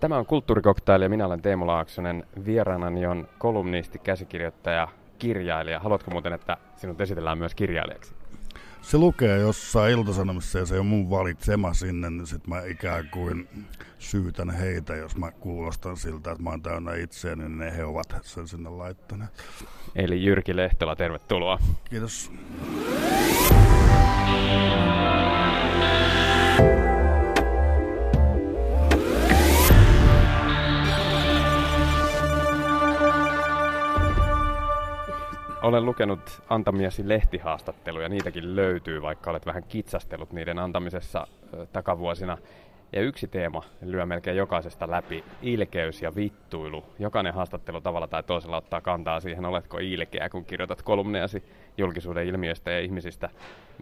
Tämä on Kulttuurikoktaili ja minä olen Teemu Laaksonen. Vieraanani on kolumnisti, käsikirjoittaja, kirjailija. Haluatko muuten, että sinut esitellään myös kirjailijaksi? Se lukee jossain iltasanomissa ja se on mun valitsema sinne, niin sit mä ikään kuin syytän heitä, jos mä kuulostan siltä, että mä oon täynnä itseäni, niin ne he ovat sen sinne laittaneet. Eli Jyrki Lehtola, tervetuloa. Kiitos. Olen lukenut antamiasi lehtihaastatteluja, niitäkin löytyy, vaikka olet vähän kitsastellut niiden antamisessa takavuosina. Ja yksi teema lyö melkein jokaisesta läpi, ilkeys ja vittuilu. Jokainen haastattelu tavalla tai toisella ottaa kantaa siihen, oletko ilkeä, kun kirjoitat kolumneasi julkisuuden ilmiöistä ja ihmisistä.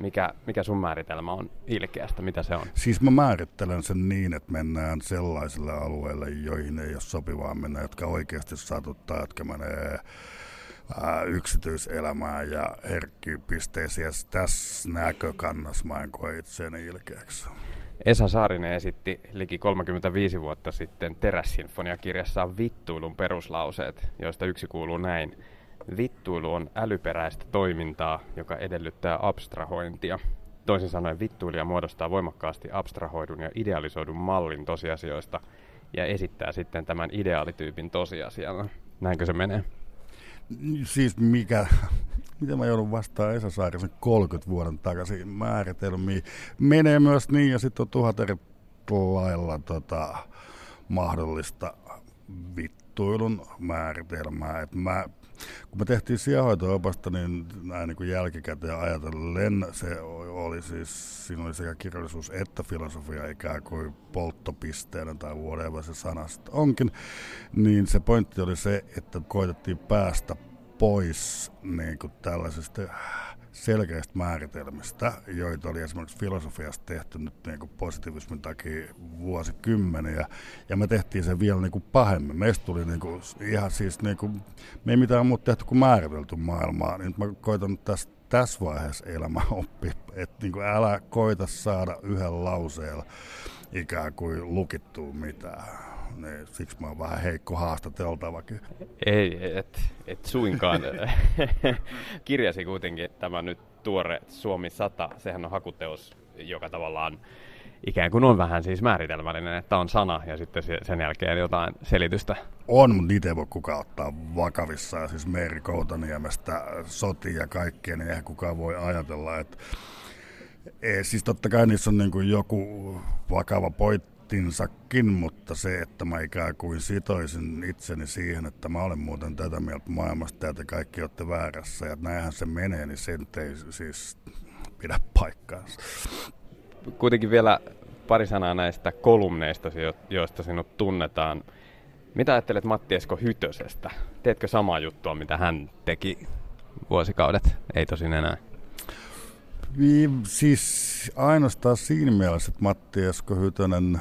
Mikä, mikä sun määritelmä on ilkeästä, mitä se on? Siis mä määrittelen sen niin, että mennään sellaisille alueille, joihin ei ole sopivaa mennä, jotka oikeasti satuttaa, jotka menee ja herkkipisteisiin. Ja tässä näkökannassa mä en koe itseäni ilkeäksi. Esa Saarinen esitti liki 35 vuotta sitten Terässinfonia-kirjassaan vittuilun peruslauseet, joista yksi kuuluu näin. Vittuilu on älyperäistä toimintaa, joka edellyttää abstrahointia. Toisin sanoen vittuilija muodostaa voimakkaasti abstrahoidun ja idealisoidun mallin tosiasioista ja esittää sitten tämän ideaalityypin tosiasiana. Näinkö se menee? Siis mikä, mitä mä joudun vastaan Esa Saarisen 30 vuoden takaisin määritelmiin. Menee myös niin ja sitten on tuhat eri lailla tota, mahdollista vittuilun määritelmää. Et mä kun me tehtiin sijahoito-opasta, niin näin niin kuin jälkikäteen ajatellen, se oli siis, siinä oli sekä kirjallisuus että filosofia ikään kuin polttopisteenä tai whatever se sanasta onkin, niin se pointti oli se, että koitettiin päästä pois niin kuin tällaisesta selkeistä määritelmistä, joita oli esimerkiksi filosofiasta tehty nyt niin kuin positiivismin takia vuosikymmeniä, ja me tehtiin sen vielä niin kuin pahemmin. Meistä tuli niin kuin, ihan siis, niin kuin, me ei mitään muuta tehty kuin määritelty maailmaa, niin mä koitan tässä tässä vaiheessa elämä oppi, että niin älä koita saada yhden lauseella ikään kuin lukittua mitään niin siksi mä oon vähän heikko haastateltavakin. Ei, et, et suinkaan. Kirjasi kuitenkin tämä nyt tuore Suomi 100, sehän on hakuteos, joka tavallaan ikään kuin on vähän siis määritelmällinen, että on sana ja sitten sen jälkeen jotain selitystä. On, mutta niitä ei voi kukaan ottaa vakavissaan. Siis Meeri Koutaniemestä soti ja kaikkea, niin eihän kukaan voi ajatella, että ei, siis totta kai niissä on niin kuin joku vakava pointti pointtinsakin, mutta se, että mä ikään kuin sitoisin itseni siihen, että mä olen muuten tätä mieltä maailmasta ja te kaikki olette väärässä ja näinhän se menee, niin sen ei siis pidä paikkaansa. Kuitenkin vielä pari sanaa näistä kolumneista, joista sinut tunnetaan. Mitä ajattelet Matti Esko Hytösestä? Teetkö samaa juttua, mitä hän teki vuosikaudet? Ei tosin enää. Siis ainoastaan siinä mielessä, että Matti Esko Hytönen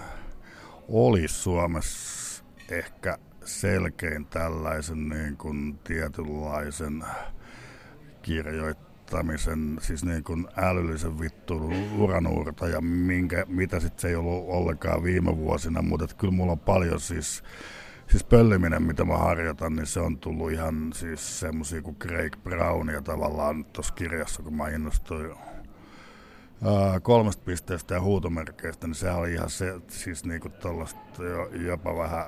oli Suomessa ehkä selkein tällaisen niin kuin tietynlaisen kirjoittamisen, siis niin kuin älyllisen vittuilun uranuurta ja minkä, mitä sitten se ei ollut ollenkaan viime vuosina, mutta kyllä mulla on paljon siis siis pölliminen, mitä mä harjoitan, niin se on tullut ihan siis semmoisia kuin Craig Brownia tavallaan tuossa kirjassa, kun mä innostuin kolmesta pisteestä ja huutomerkeistä, niin sehän oli ihan se, siis niinku tollaista jopa vähän,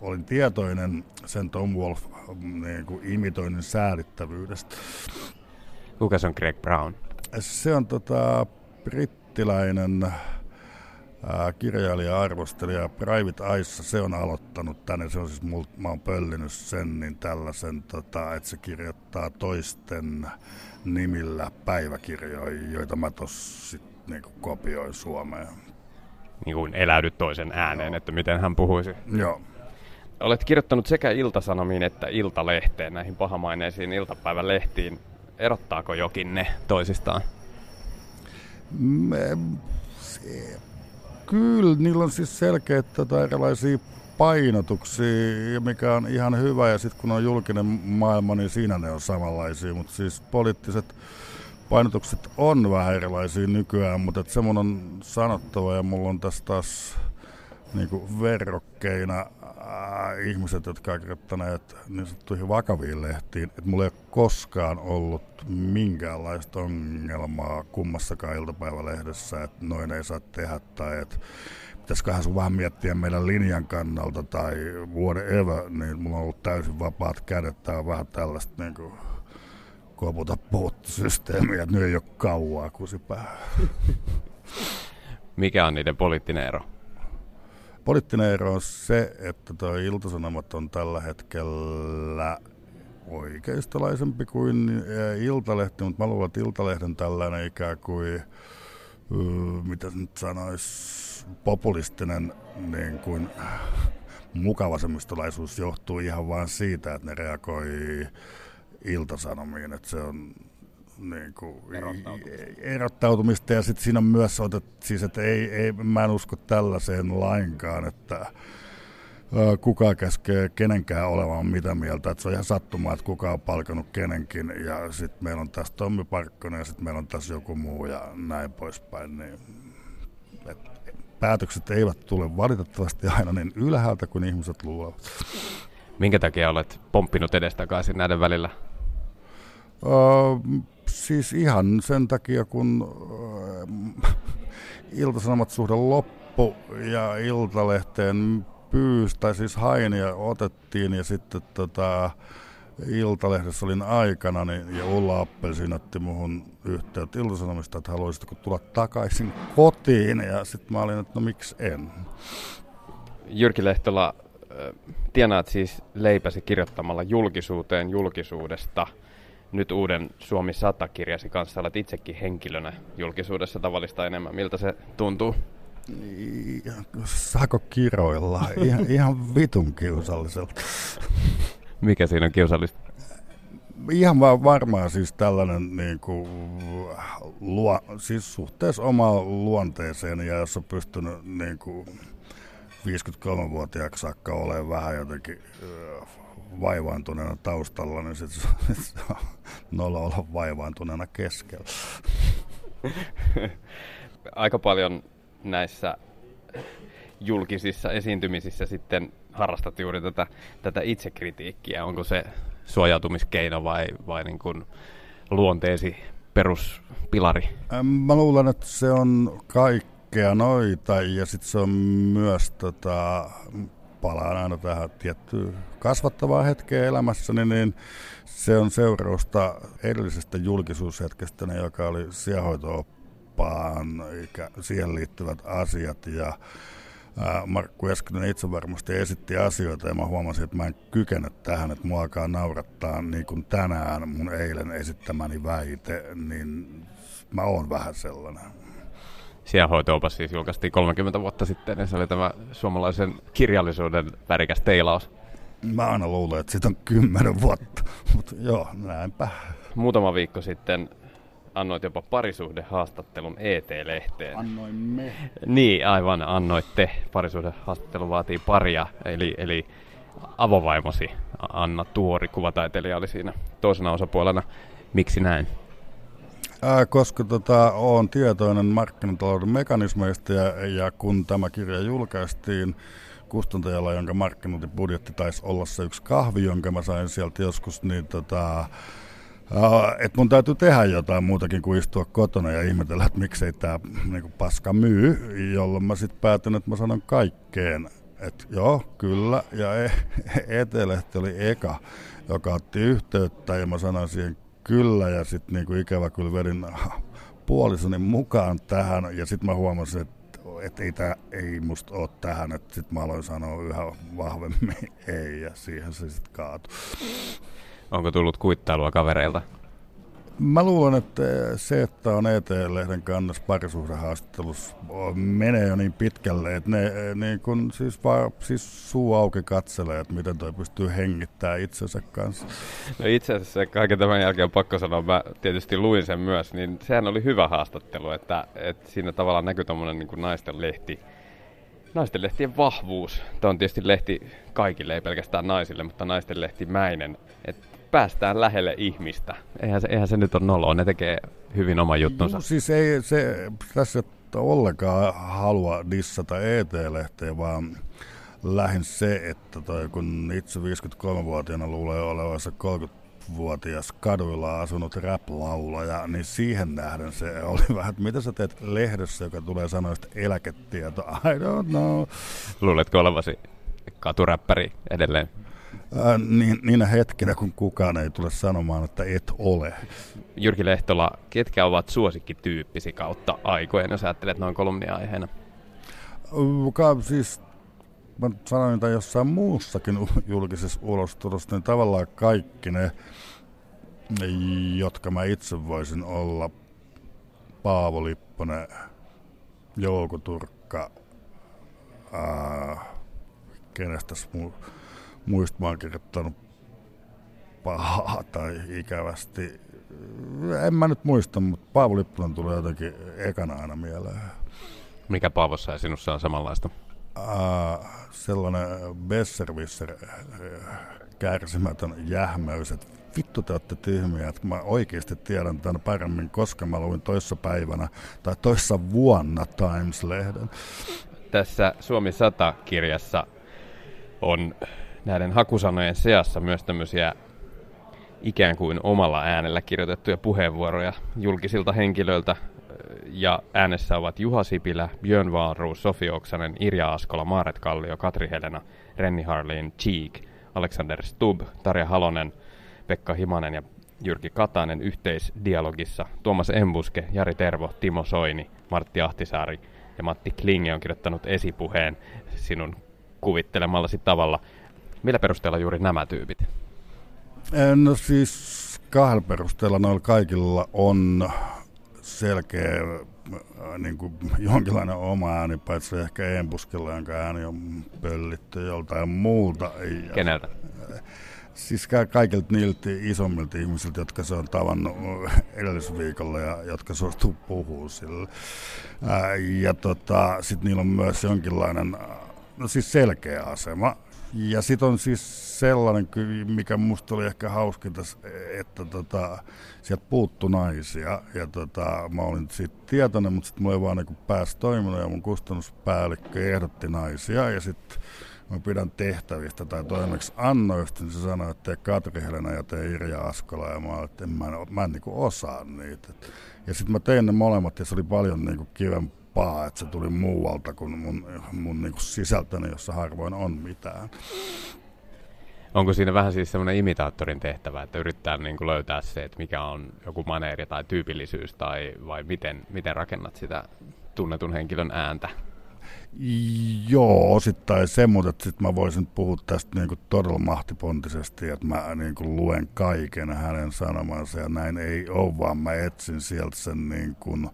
olin tietoinen sen Tom Wolf niinku imitoinnin säädittävyydestä. Kuka se on Greg Brown? Se on tota, brittiläinen kirjailija, arvostelija Private Eyes, se on aloittanut tänne, se on siis, mul, mä oon pöllinyt sen, niin tällaisen, tota, että se kirjoittaa toisten nimillä päiväkirjoja, joita mä tuossa niin kopioin Suomeen. Niin kuin eläydyt toisen ääneen, Joo. että miten hän puhuisi. Joo. Olet kirjoittanut sekä Iltasanomiin että Iltalehteen, näihin pahamaineisiin iltapäivälehtiin. Erottaako jokin ne toisistaan? Me, se, kyllä, niillä on siis selkeitä tota, erilaisia painotuksia, mikä on ihan hyvä. Ja sitten kun on julkinen maailma, niin siinä ne on samanlaisia. Mutta siis poliittiset painotukset on vähän erilaisia nykyään, mutta semmoinen on sanottava ja mulla on tässä taas niin verrokkeina ihmiset, jotka ovat kirjoittaneet niin sanottuihin vakaviin lehtiin, että mulla ei ole koskaan ollut minkäänlaista ongelmaa kummassakaan iltapäivälehdessä, että noin ei saa tehdä tai että pitäisiköhän sun vähän miettiä meidän linjan kannalta tai whatever, niin mulla on ollut täysin vapaat kädet. Tää on vähän tällaista niin kuin koputa systeemiä, että nyt ei ole kauaa kusipää. Mikä on niiden poliittinen ero? Poliittinen ero on se, että tuo Iltasanomat on tällä hetkellä oikeistolaisempi kuin Iltalehti, mutta mä luulen, että Iltalehden tällainen ikään kuin, mitä nyt sanoisi, populistinen niin kuin, mukavasemmistolaisuus johtuu ihan vain siitä, että ne reagoi iltasanomiin, että se on niin kuin, erottautumista. erottautumista ja sitten siinä on myös otet, siis että ei, ei, mä en usko tällaiseen lainkaan, että kuka käskee kenenkään olevan mitä mieltä. Että se on ihan sattumaa, että kuka on palkanut kenenkin ja sitten meillä on tässä Tommi Parkkonen ja sitten meillä on tässä joku muu ja näin poispäin. Niin, et, päätökset eivät tule valitettavasti aina niin ylhäältä kuin ihmiset luulevat. Minkä takia olet pomppinut edestakaisin näiden välillä? Öö, siis ihan sen takia, kun öö, Iltasanomat suhde loppu ja Iltalehteen pyys, tai siis hain ja otettiin ja sitten tota, Iltalehdessä olin aikana niin, ja Ulla Appelsin otti muhun yhteyttä Iltasanomista, että haluaisitko tulla takaisin kotiin ja sitten mä olin, että no miksi en. Jyrki Lehtola, tienaat siis leipäsi kirjoittamalla julkisuuteen julkisuudesta – nyt uuden Suomi 100-kirjasi kanssa olet itsekin henkilönä julkisuudessa tavallista enemmän. Miltä se tuntuu? Saako kiroilla? Ihan, ihan vitun kiusalliselta. Mikä siinä on kiusallista? Ihan vaan varmaan siis tällainen niin kuin, luo, siis suhteessa omaan luonteeseen ja jos on pystynyt niin kuin 53-vuotiaaksi saakka olemaan vähän jotenkin vaivaantuneena taustalla, niin sitten sit nolla olla vaivaantuneena keskellä. Aika paljon näissä julkisissa esiintymisissä sitten harrastat juuri tätä, tätä itsekritiikkiä. Onko se suojautumiskeino vai, vai niin kuin luonteesi peruspilari? Mä luulen, että se on kaikkea noita ja sitten se on myös tota, palaan aina tähän tiettyyn kasvattavaan hetkeen elämässäni, niin se on seurausta edellisestä julkisuushetkestä, joka oli sijahoito-oppaan, siihen liittyvät asiat ja Markku Eskinen itse varmasti esitti asioita ja mä huomasin, että mä en kykene tähän, että mua alkaa naurattaa niin kuin tänään mun eilen esittämäni väite, niin mä oon vähän sellainen. Sijahoitoopas siis julkaistiin 30 vuotta sitten, ja se oli tämä suomalaisen kirjallisuuden värikäs teilaus. Mä aina luulen, että siitä on kymmenen vuotta, mutta joo, näinpä. Muutama viikko sitten annoit jopa parisuhdehaastattelun ET-lehteen. Annoimme. Niin, aivan, annoitte. Parisuhdehaastattelu vaatii paria, eli, eli avovaimosi Anna Tuori, kuvataiteilija, oli siinä toisena osapuolena. Miksi näin? Ää, koska tota, olen tietoinen markkinatalouden mekanismeista ja, ja kun tämä kirja julkaistiin kustantajalla, jonka markkinointibudjetti taisi olla se yksi kahvi, jonka mä sain sieltä joskus, niin tota, että mun täytyy tehdä jotain muutakin kuin istua kotona ja ihmetellä, että miksei tämä niinku, paska myy, jolloin mä sitten päätin, että mä sanon kaikkeen, että joo, kyllä, ja e- Etelehti oli eka, joka otti yhteyttä, ja mä sanoin siihen kyllä, ja sitten niinku ikävä kyllä vedin puolisoni mukaan tähän, ja sitten mä huomasin, että että ei, tää, ei musta ole tähän, että sitten mä aloin sanoa yhä vahvemmin ei, ja siihen se sitten kaatui. Onko tullut kuittailua kavereilta? Mä luulen, että se, että on ET-lehden kannassa parisuhdehaastattelussa, menee jo niin pitkälle, että ne niin kun, siis, vaan, siis suu auki katselee, että miten toi pystyy hengittämään itsensä kanssa. No itse asiassa kaiken tämän jälkeen on pakko sanoa, mä tietysti luin sen myös, niin sehän oli hyvä haastattelu, että, että siinä tavallaan näkyy tämmöinen niin naisten lehti, naisten lehtien vahvuus. Tämä on tietysti lehti kaikille, ei pelkästään naisille, mutta naisten lehti mäinen. Että päästään lähelle ihmistä. Eihän se, eihän se nyt ole noloa, ne tekee hyvin oma juttunsa. No, siis ei, se, tässä ollenkaan halua dissata ET-lehteä, vaan lähin se, että toi, kun itse 53-vuotiaana luulee olevansa 30 vuotias kaduilla asunut rap-laulaja, niin siihen nähden se oli vähän, että mitä sä teet lehdessä, joka tulee sanoa sitä eläketietoa, I don't know. Luuletko olevasi katuräppäri edelleen? Äh, niin, niinä hetkinä, kun kukaan ei tule sanomaan, että et ole. Jyrki Lehtola, ketkä ovat suosikkityyppisi kautta aikojen, jos ajattelet noin kolumnia-aiheena? Ka, siis mä sanoin että jossain muussakin julkisessa ulostulossa, niin tavallaan kaikki ne, jotka mä itse voisin olla, Paavo Lipponen, Jouko Turkka, ää, kenestä mu- muista mä oon kirjoittanut pahaa tai ikävästi. En mä nyt muista, mutta Paavo Lipponen tulee jotenkin ekana aina mieleen. Mikä Paavossa ja sinussa on samanlaista? Uh, sellainen besserwisser kärsimätön jähmäys, että vittu te olette tyhmiä, että mä oikeasti tiedän tämän paremmin, koska mä luin toissa päivänä tai toissa vuonna Times-lehden. Tässä Suomi 100-kirjassa on näiden hakusanojen seassa myös tämmöisiä ikään kuin omalla äänellä kirjoitettuja puheenvuoroja julkisilta henkilöiltä. Ja äänessä ovat Juha Sipilä, Björn Wahlroos, Sofi Oksanen, Irja Askola, Maaret Kallio, Katri Helena, Renni Harlin, Cheek, Alexander Stubb, Tarja Halonen, Pekka Himanen ja Jyrki Katainen yhteisdialogissa. Tuomas Embuske, Jari Tervo, Timo Soini, Martti Ahtisaari ja Matti Klinge on kirjoittanut esipuheen sinun kuvittelemallasi tavalla. Millä perusteella juuri nämä tyypit? No siis kahdella perusteella noilla kaikilla on selkeä niin kuin jonkinlainen oma ääni, paitsi ehkä Embuskella, jonka ääni on pöllitty joltain muulta. Keneltä? Siis kaikilta niiltä isommilta ihmisiltä, jotka se on tavannut edellisviikolla ja jotka suostuu puhua sille. Ja tota, sitten niillä on myös jonkinlainen no siis selkeä asema. Ja sitten on siis sellainen, mikä musta oli ehkä hauskinta, että tota, sieltä puuttu naisia. Ja tota, mä olin siitä tietoinen, mutta sitten mulla ei vaan niin pääsi toiminut ja mun kustannuspäällikkö ehdotti naisia. Ja sitten mä pidän tehtävistä tai toimeksi annoista, niin se sanoi, että tee Katri Helena ja tee Irja Askola. Ja mä olin, että en, mä en, mä en niin osaa niitä. Ja sitten mä tein ne molemmat ja se oli paljon niin kivempaa paa, että se tuli muualta kuin mun, mun niin kuin sisältöni, jossa harvoin on mitään. Onko siinä vähän siis semmoinen imitaattorin tehtävä, että yrittää niin kuin löytää se, että mikä on joku maneeri tai tyypillisyys, tai vai miten, miten rakennat sitä tunnetun henkilön ääntä? Joo, osittain se, mutta sitten mä voisin puhua tästä niin kuin todella mahtipontisesti, että mä niin kuin luen kaiken hänen sanomansa ja näin ei ole, vaan mä etsin sieltä sen niin kuin,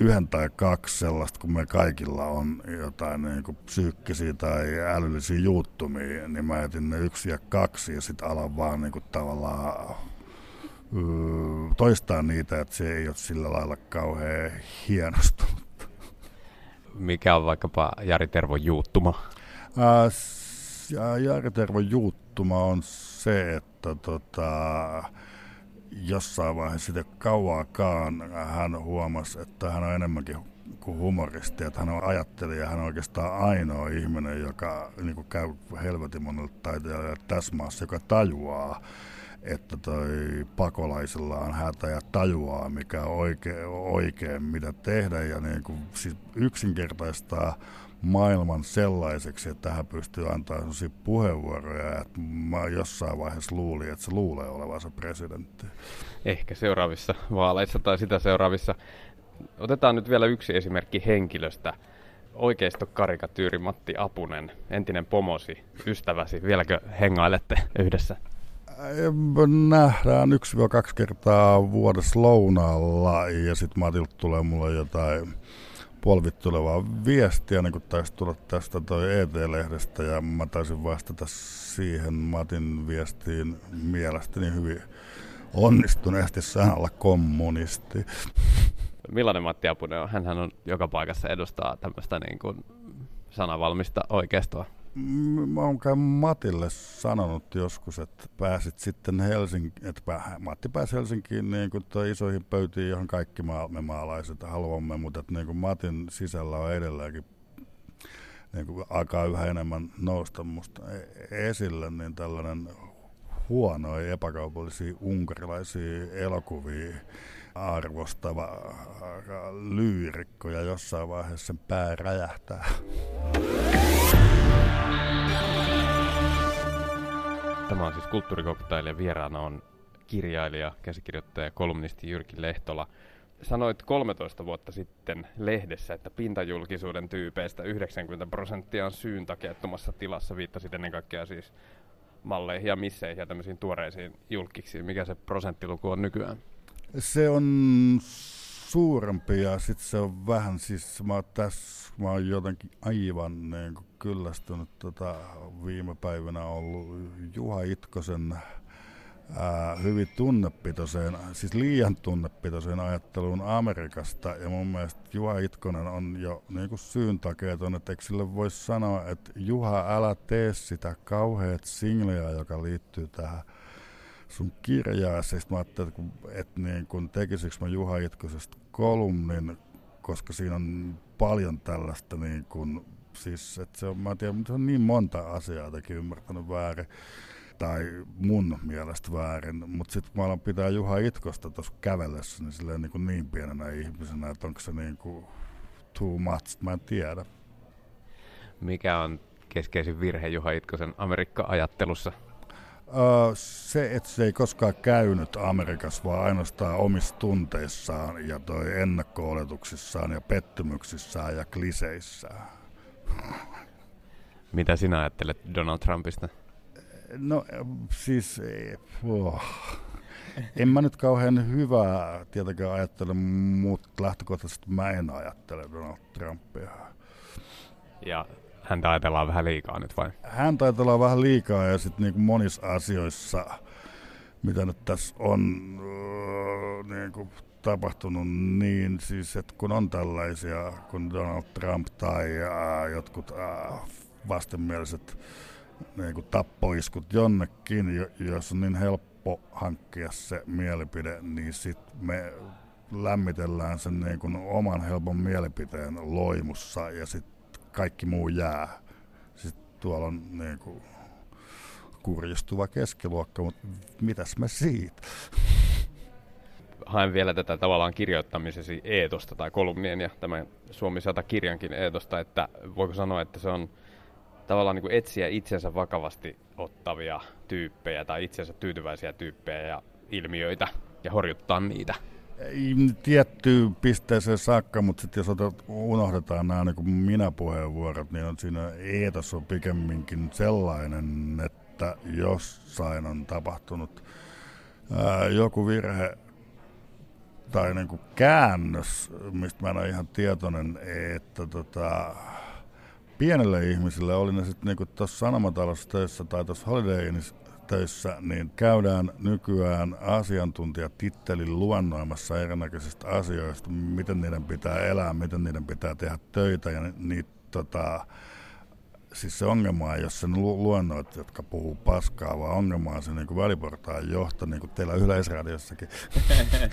yhden tai kaksi sellaista, kun me kaikilla on jotain niin kuin psyykkisiä tai älyllisiä juuttumia, niin mä etin ne yksi ja kaksi ja sitten alan vaan niin kuin tavallaan toistaa niitä, että se ei ole sillä lailla kauhean hienostunut. Mikä on vaikkapa Jari Tervon juuttuma? Ää, Jari Tervon juuttuma on se, että tota, jossain vaiheessa sitten kauaakaan hän huomasi, että hän on enemmänkin kuin humoristi, että hän on ajattelija, hän on oikeastaan ainoa ihminen, joka niin kuin käy helvetin monelle taiteilijalle tässä maassa, joka tajuaa, että toi pakolaisilla on hätä ja tajuaa, mikä on oikein, oikein mitä tehdä ja niin kuin, siis yksinkertaistaa maailman sellaiseksi, että hän pystyy antaa sellaisia puheenvuoroja, että mä jossain vaiheessa luulin, että se luulee olevansa presidentti. Ehkä seuraavissa vaaleissa tai sitä seuraavissa. Otetaan nyt vielä yksi esimerkki henkilöstä. Oikeisto karikatyyri Matti Apunen, entinen pomosi, ystäväsi. Vieläkö hengailette yhdessä? Nähdään yksi kaksi kertaa vuodessa lounaalla ja sitten Matilta tulee mulle jotain polvittelevaa viestiä, niin kuin taisi tulla tästä toi ET-lehdestä, ja mä taisin vastata siihen Matin viestiin mielestäni hyvin onnistuneesti sanalla kommunisti. Millainen Matti Apunen on? Hänhän on joka paikassa edustaa tämmöistä niin kuin sanavalmista oikeistoa. Mä oon kai Matille sanonut joskus, että pääsit sitten Helsinkiin, että Matti pääsi Helsinkiin niin kuin isoihin pöytiin, johon kaikki me maalaiset haluamme, mutta että niin kuin Matin sisällä on edelleenkin niin kuin alkaa yhä enemmän nousta musta e-, esille, niin tällainen huonoja epäkaupallisia unkarilaisia elokuvia arvostava lyyrikko ja jossain vaiheessa sen pää räjähtää. Tämä on siis kulttuurikoktaili ja vieraana on kirjailija, käsikirjoittaja ja kolumnisti Jyrki Lehtola. Sanoit 13 vuotta sitten lehdessä, että pintajulkisuuden tyypeistä 90 prosenttia on syyn takiattomassa tilassa. Viittasit ennen kaikkea siis malleihin ja misseihin ja tämmöisiin tuoreisiin julkiksiin. Mikä se prosenttiluku on nykyään? Se on suurempi ja sitten se on vähän, siis mä tässä, mä oon jotenkin aivan niin kuin kyllästynyt tota, viime päivinä ollut Juha Itkosen ää, hyvin tunnepitoiseen, siis liian tunnepitoiseen ajatteluun Amerikasta. Ja mun mielestä Juha Itkonen on jo niin kuin syyn takeeton, että eikö sille voisi sanoa, että Juha, älä tee sitä kauheat singleä, joka liittyy tähän sun kirjaa. Siis mä ajattelin, että, että niin kun tekisikö mä Juha Itkosesta kolumnin, koska siinä on paljon tällaista niin kun, siis että se on, mä tiedän, se on niin monta asiaa jotenkin ymmärtänyt väärin tai mun mielestä väärin, mutta sitten kun mä alan pitää Juha Itkosta tuossa kävellessä, niin silleen niin, kuin niin pienenä ihmisenä, että onko se niin kuin too much, mä en tiedä. Mikä on keskeisin virhe Juha Itkosen Amerikka-ajattelussa? se, että se ei koskaan käynyt Amerikassa, vaan ainoastaan omissa tunteissaan ja toi ennakko ja pettymyksissään ja kliseissään. Mitä sinä ajattelet Donald Trumpista? No siis, oh. en mä nyt kauhean hyvää tietenkään ajattele, mutta lähtökohtaisesti mä en ajattele Donald Trumpia. Ja häntä ajatellaan vähän liikaa nyt vai? Hän ajatellaan vähän liikaa ja sitten niin monissa asioissa, mitä nyt tässä on niin kuin tapahtunut niin, siis että kun on tällaisia, kun Donald Trump tai äh, jotkut äh, vastenmieliset niin kuin tappoiskut jonnekin, jos on niin helppo hankkia se mielipide, niin sitten me lämmitellään sen niin kuin oman helpon mielipiteen loimussa ja sitten kaikki muu jää. Sitten tuolla on niin kuin kurjistuva keskiluokka, mutta mitäs me siitä? Haen vielä tätä tavallaan kirjoittamisesi eetosta tai kolumnien ja tämän Suomi 100 kirjankin eetosta, että voiko sanoa, että se on tavallaan niin kuin etsiä itsensä vakavasti ottavia tyyppejä tai itsensä tyytyväisiä tyyppejä ja ilmiöitä ja horjuttaa niitä? tiettyyn pisteeseen saakka, mutta sitten jos otat, unohdetaan nämä niin minä-puheenvuorot, niin on siinä eetos on pikemminkin sellainen, että jossain on tapahtunut ää, joku virhe tai niin kuin käännös, mistä mä en ole ihan tietoinen, että tota, pienelle ihmisille, oli ne sitten niin tuossa Sanomatalossa töissä tai tuossa Holiday töissä, niin käydään nykyään asiantuntijatittelin luonnoimassa erinäköisistä asioista, miten niiden pitää elää, miten niiden pitää tehdä töitä ja niitä tota, siis se ongelma on, jos sen luonnoit, jotka puhuu paskaa, vaan ongelma on se niin kuin väliportaan johto, niin kuin teillä Yleisradiossakin,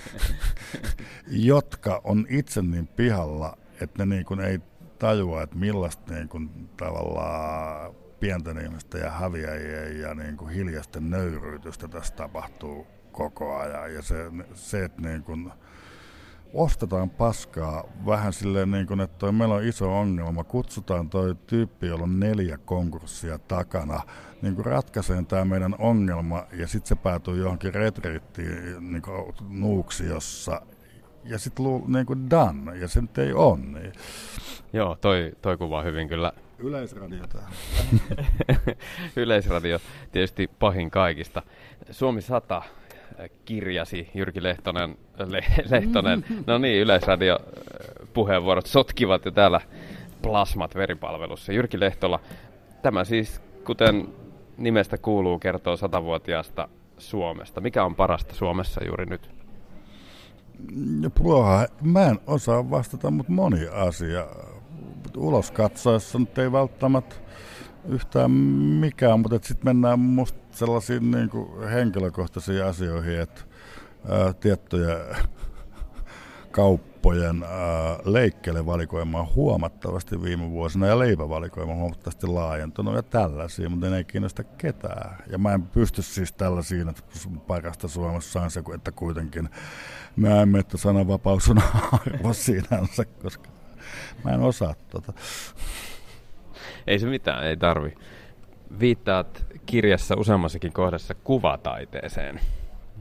jotka on itse niin pihalla, että ne niin kuin ei tajua, että millaista niin kuin, tavallaan pienten ihmisten ja häviäjien ja niin kuin hiljaisten nöyryytystä tässä tapahtuu koko ajan. Ja se, se että niin kuin ostetaan paskaa vähän silleen niin kuin, että toi meillä on iso ongelma. Kutsutaan toi tyyppi, jolla on neljä konkurssia takana, niin kuin ratkaiseen tämä meidän ongelma ja sitten se päätyy johonkin retriittiin niin kuin Nuuksiossa ja sitten niin kuin done, ja se nyt ei ole niin. Joo, toi, toi kuvaa hyvin kyllä Yleisradio Yleisradio tietysti pahin kaikista. Suomi 100 äh, kirjasi Jyrki Lehtonen, Le, Lehtonen, no niin, Yleisradio äh, puheenvuorot sotkivat jo täällä plasmat veripalvelussa. Jyrki Lehtola, tämä siis, kuten nimestä kuuluu, kertoo satavuotiaasta Suomesta. Mikä on parasta Suomessa juuri nyt? Puha, mä en osaa vastata, mutta moni asia ulos katsoessa nyt ei välttämättä yhtään mikään, mutta sitten mennään musta sellaisiin niin kuin henkilökohtaisiin asioihin, että ää, tiettyjä kauppojen ää, leikkelevalikoima on huomattavasti viime vuosina ja leipävalikoima on huomattavasti laajentunut ja tällaisia, mutta ne ei kiinnosta ketään. Ja mä en pysty siis tällaisiin, että parasta Suomessa on se, että kuitenkin näemme, että sananvapaus on arvo sinänsä, koska mä en osaa tota. Ei se mitään, ei tarvi. Viittaat kirjassa useammassakin kohdassa kuvataiteeseen.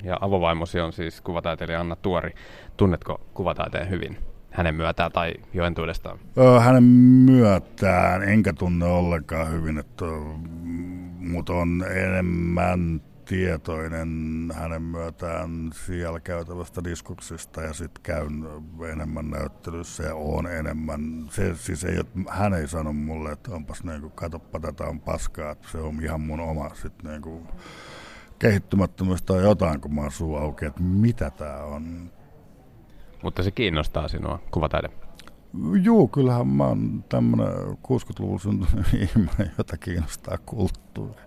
Ja avovaimosi on siis kuvataiteilija Anna Tuori. Tunnetko kuvataiteen hyvin? Hänen myötään tai jo entuudestaan? Hänen myötään enkä tunne ollenkaan hyvin, että, mutta on enemmän tietoinen hänen myötään siellä käytävästä diskuksista ja sitten käyn enemmän näyttelyssä ja on enemmän. Se, siis ei, hän ei sano mulle, että onpas niinku, katoppa tätä on paskaa, että se on ihan mun oma sitten niinku, kehittymättömyys tai jotain, kun mä oon suu auki, että mitä tää on. Mutta se kiinnostaa sinua, kuvataide. Joo, kyllähän mä oon tämmönen 60-luvun syntynyt ihminen, jota kiinnostaa kulttuuri.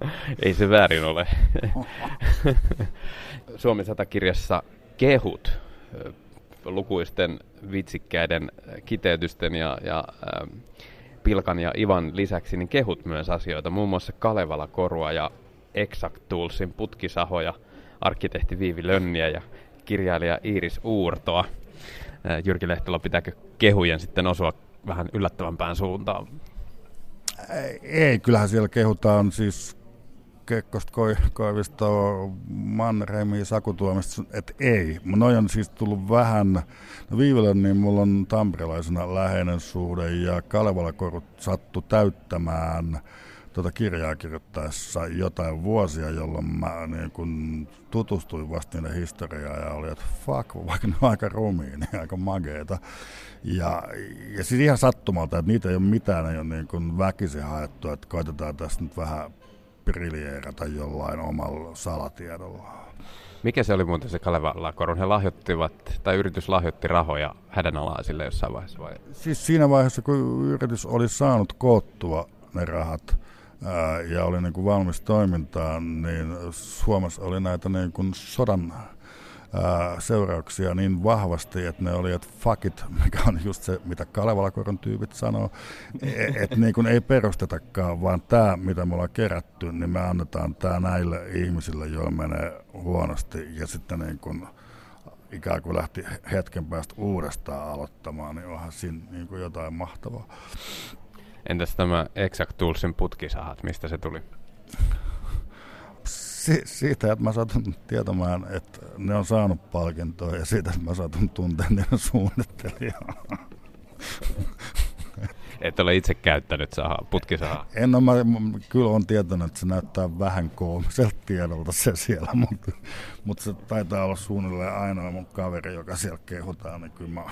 Ei se väärin ole. Suomi 100-kirjassa kehut lukuisten vitsikkäiden kiteytysten ja, ja Pilkan ja Ivan lisäksi niin kehut myös asioita, muun muassa Kalevala Korua ja Exact Toolsin putkisahoja, arkkitehti Viivi Lönniä ja kirjailija Iiris Uurtoa. Jyrki Lehtola, pitääkö kehujen sitten osua vähän yllättävämpään suuntaan? Ei, kyllähän siellä kehutaan siis Kekkosta, Koivistoa, Mannerheimia, Sakutuomista, että ei. Noi on siis tullut vähän, no viivellä niin mulla on tamperelaisena läheinen suhde ja Kalevala korut sattu täyttämään tuota kirjaa kirjoittaessa jotain vuosia, jolloin mä niin kun tutustuin vasta niiden historiaan ja oli, että fuck, vaikka ne on aika rumiin, niin aika mageita. Ja, ja siis ihan sattumalta, että niitä ei ole mitään, ei ole niin kuin väkisin haettu, että koitetaan tässä nyt vähän briljeerata jollain omalla salatiedolla. Mikä se oli muuten se Kalevala Korun? He lahjoittivat, tai yritys lahjoitti rahoja hädänalaisille jossain vaiheessa vai? Siis siinä vaiheessa, kun yritys oli saanut koottua ne rahat ää, ja oli niin kuin valmis toimintaan, niin Suomessa oli näitä niin kuin sodan seurauksia niin vahvasti, että ne oli, että fuck it, mikä on just se, mitä Kalevalakoron tyypit sanoo, e, että niin kuin ei perustetakaan, vaan tämä, mitä me ollaan kerätty, niin me annetaan tämä näille ihmisille, joilla menee huonosti, ja sitten niin kuin ikään kuin lähti hetken päästä uudestaan aloittamaan, niin onhan siinä niin kuin jotain mahtavaa. Entäs tämä Exact Toolsin putkisahat, mistä se tuli? Si- siitä, että mä satun tietämään, että ne on saanut palkintoa ja siitä, että mä satun tuntea niiden suunnittelijaa. Et ole itse käyttänyt sahaa, putkisahaa? En ole, mä, kyllä on tietoinen, että se näyttää vähän koomiselta tiedolta se siellä, mutta, mutta se taitaa olla suunnilleen ainoa mun kaveri, joka siellä kehutaan, niin kyllä mä,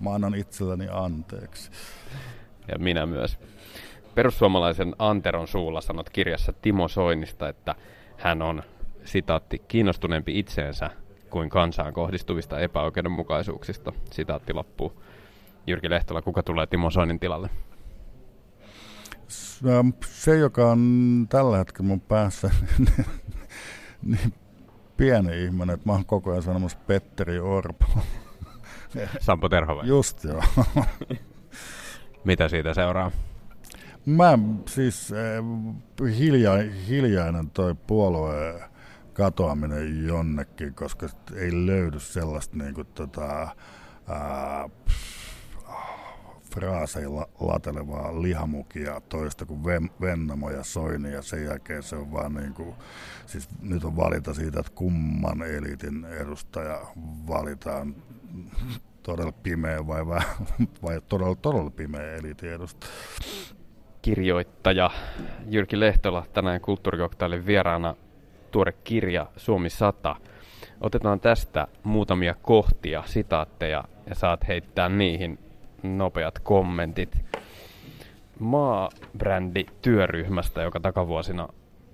mä annan itselleni anteeksi. Ja minä myös. Perussuomalaisen Anteron suulla sanot kirjassa Timo Soinista, että hän on, sitaatti, kiinnostuneempi itseensä kuin kansaan kohdistuvista epäoikeudenmukaisuuksista. Sitaatti loppuu. Jyrki Lehtola, kuka tulee Timo Soinin tilalle? Se, joka on tällä hetkellä mun päässä, niin pieni ihminen, että mä oon koko ajan sanomassa Petteri Orpo. Sampo Terho vai? Just joo. Mitä siitä seuraa? Mä siis äh, hilja, hiljainen toi puolueen katoaminen jonnekin, koska ei löydy sellaista niin kuin, tota, äh, fraaseilla latelevaa lihamukia toista kuin Vennamo ja Soini ja sen jälkeen se on vaan niin kuin, siis nyt on valita siitä, että kumman eliitin edustaja valitaan todella pimeä vai, vai, vai todella, todella pimeä eliitin edustaja kirjoittaja Jyrki Lehtola tänään kulttuurikoktailin vieraana tuore kirja Suomi 100. Otetaan tästä muutamia kohtia, sitaatteja ja saat heittää niihin nopeat kommentit. Maabrändi työryhmästä, joka takavuosina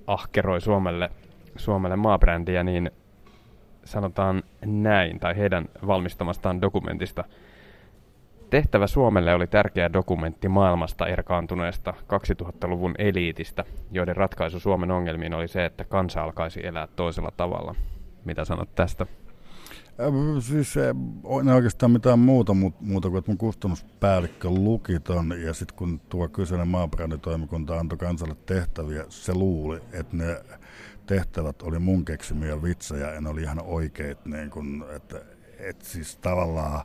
ahkeroi Suomelle, Suomelle maabrändiä, niin sanotaan näin, tai heidän valmistamastaan dokumentista. Tehtävä Suomelle oli tärkeä dokumentti maailmasta erkaantuneesta 2000-luvun eliitistä, joiden ratkaisu Suomen ongelmiin oli se, että kansa alkaisi elää toisella tavalla. Mitä sanot tästä? Äh, siis ei oikeastaan mitään muuta, muuta kuin että mun kustannuspäällikkö luki ton, ja sitten kun tuo kyseinen maabränditoimikunta antoi kansalle tehtäviä, se luuli, että ne tehtävät oli mun keksimiä vitsejä, ja ne oli ihan oikeit, niin kun, että, että siis tavallaan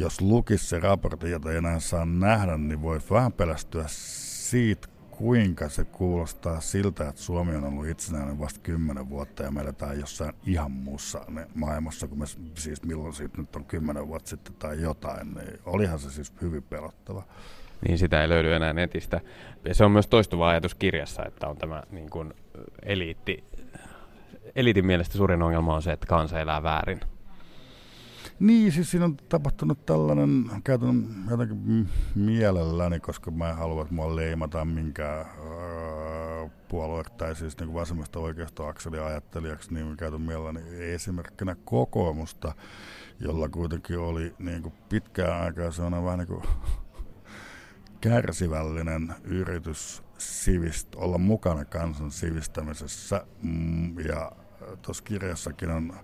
jos lukisi se raportti, jota ei enää saa nähdä, niin voi vähän pelästyä siitä, kuinka se kuulostaa siltä, että Suomi on ollut itsenäinen vasta kymmenen vuotta ja me eletään jossain ihan muussa maailmassa, kun me siis milloin siitä nyt on kymmenen vuotta sitten tai jotain, niin olihan se siis hyvin pelottava. Niin sitä ei löydy enää netistä. Ja se on myös toistuva ajatus kirjassa, että on tämä niin kuin eliitti. Eliitin mielestä suurin ongelma on se, että kansa elää väärin. Niin, siis siinä on tapahtunut tällainen, käytän jotenkin mielelläni, koska mä en halua, että mua leimataan minkään öö, puolue tai siis niin vasemmasta oikeasta akselia ajattelijaksi, niin käytän mielelläni esimerkkinä kokoomusta, jolla kuitenkin oli niin kuin pitkään aikaa sellainen vähän niin kuin kärsivällinen yritys sivist, olla mukana kansan sivistämisessä. Mm, ja tuossa kirjassakin on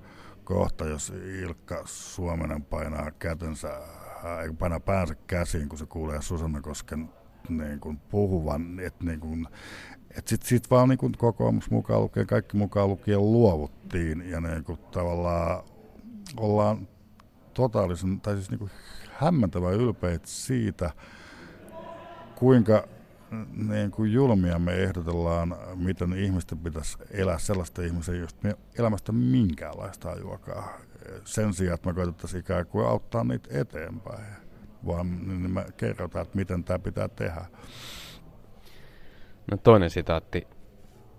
kohta, jos Ilkka Suomenen painaa kätensä, ei painaa päänsä käsiin, kun se kuulee Susanna Kosken niin kuin puhuvan, että niin kuin, et sitten sit vaan niin kuin kokoomus mukaan lukien, kaikki mukaan lukien luovuttiin ja niin kuin tavallaan ollaan totaalisen, tai siis niin kuin hämmentävän ylpeitä siitä, kuinka niin kuin julmia me ehdotellaan, miten ihmisten pitäisi elää sellaista ihmisiä, josta me elämästä minkäänlaista ajuakaan. Sen sijaan, että me koitettaisiin ikään kuin auttaa niitä eteenpäin, vaan niin me kerrotaan, että miten tämä pitää tehdä. No toinen sitaatti.